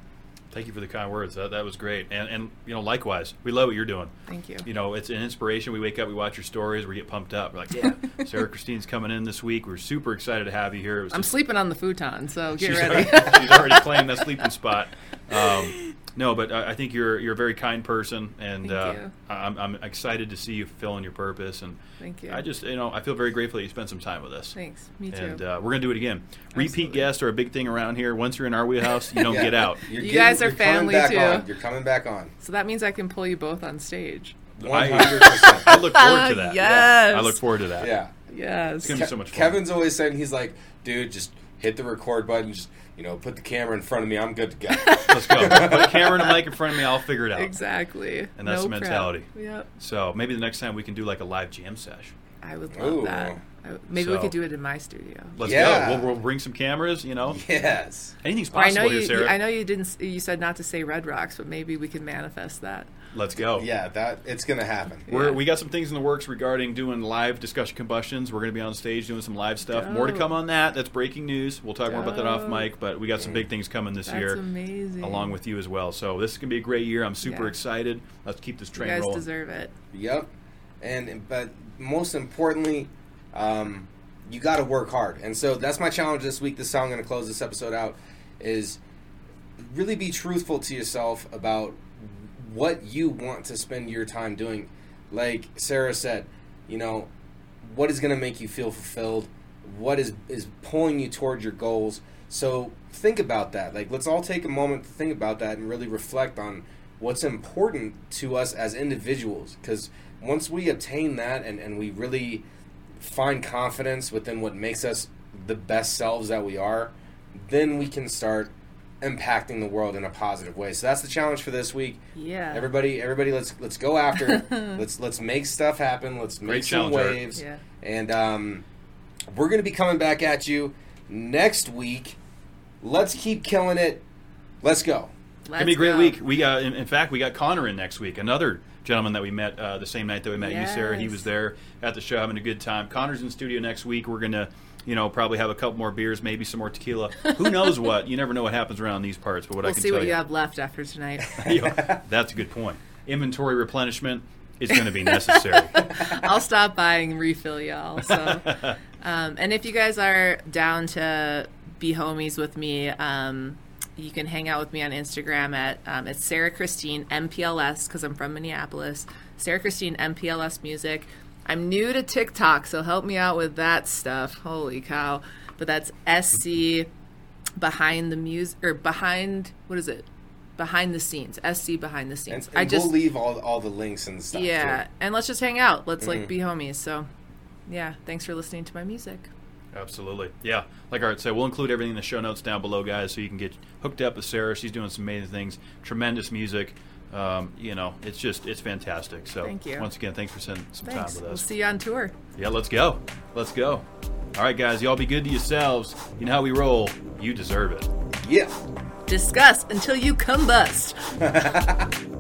Thank you for the kind words. That, that was great. And, and, you know, likewise, we love what you're doing. Thank you. You know, it's an inspiration. We wake up, we watch your stories, we get pumped up. We're like, yeah, Sarah Christine's coming in this week. We're super excited to have you here. I'm just- sleeping on the futon, so get she's ready. Already, she's already claimed that sleeping spot. Um, no, but I I think you're you're a very kind person, and Thank uh, you. I'm, I'm excited to see you fulfilling your purpose. And Thank you. I just you know I feel very grateful that you spent some time with us. Thanks. Me too. And uh, we're gonna do it again. Repeat guests are a big thing around here. Once you're in our wheelhouse, you don't Yeah. get out. You're You getting- guys are you're family, too. on. You're coming back on. so that means I can pull you both on stage. I- hundred percent. I look forward to that. Yes. I look forward to that. Yeah. Yes. It's gonna be so much fun. Kevin's always saying he's like, dude, just hit the record button, just you know, put the camera in front of me. I'm good to go. Let's go. Put a camera and a mic in front of me. I'll figure it out. Exactly. And that's No the prep. mentality. Yep. So maybe the next time we can do like a live jam sesh. I would love Ooh. that. I, maybe we could do it in my studio. Let's Yeah. go. We'll, we'll bring some cameras. You know, yes. anything's Or I possible know here, you. Sarah. I know you didn't. You said not to say Red Rocks, but maybe we can manifest that. Let's go. Yeah, that it's gonna happen. We're, Yeah. We got some things in the works regarding doing live discussion combustions. We're going to be on stage doing some live stuff. More to come on that. That's breaking news. We'll talk more about that off mic, but we got some big things coming this That's year amazing. along with you as well. So this is going to be a great year. I'm super Yeah. excited. Let's keep this you train guys rolling. deserve it. Yep. And but most importantly, um, you got to work hard. And so that's my challenge this week. This is how I'm going to close this episode out. Is really be truthful to yourself about what you want to spend your time doing. Like Sarah said, you know, what is going to make you feel fulfilled? What is is pulling you toward your goals? So think about that. Like let's all take a moment to think about that and really reflect on what's important to us as individuals because once we obtain that and, and we really find confidence within what makes us the best selves that we are, then we can start impacting the world in a positive way. So that's the challenge for this week. Yeah. Everybody, everybody, let's let's go after it. let's let's make stuff happen. Let's make Great some challenge, waves. Yeah. And um, we're gonna be coming back at you next week. Let's keep killing it. Let's go. It's Let's gonna be a great go. week. We got, in, in fact, we got Connor in next week. Another gentleman that we met uh, the same night that we met you, Sarah. He was there at the show having a good time. Connor's in studio next week. We're gonna, you know, probably have a couple more beers, maybe some more tequila. Who knows what? You never know what happens around these parts. But what I We'll can see what you you, have left after tonight. Yeah, that's a good point. Inventory replenishment is going to be necessary. I'll stop by and refill y'all. So, um, and if you guys are down to be homies with me, um, you can hang out with me on Instagram at um, it's Sarah Christine MPLS because I'm from Minneapolis. Sarah Christine MPLS Music. I'm new to TikTok, so help me out with that stuff. Holy cow! But that's SC behind the music or behind what is it? Behind the scenes, SC behind the And, scenes. and I just we'll leave all all the links and stuff. yeah, too. and let's just hang out. Let's Mm-hmm. like be homies. So, yeah, thanks for listening to my music. Absolutely. Yeah. Like Art said, we'll include everything in the show notes down below, guys, so you can get hooked up with Sarah. She's doing some amazing things, tremendous music. Um, you know, it's just, it's fantastic. So, Thank you. once again, thanks for spending some Thanks. time with us. We'll see you on tour. Yeah, let's go. Let's go. All right, guys, y'all be good to yourselves. You know how we roll. You deserve it. Yeah. Discuss until you combust.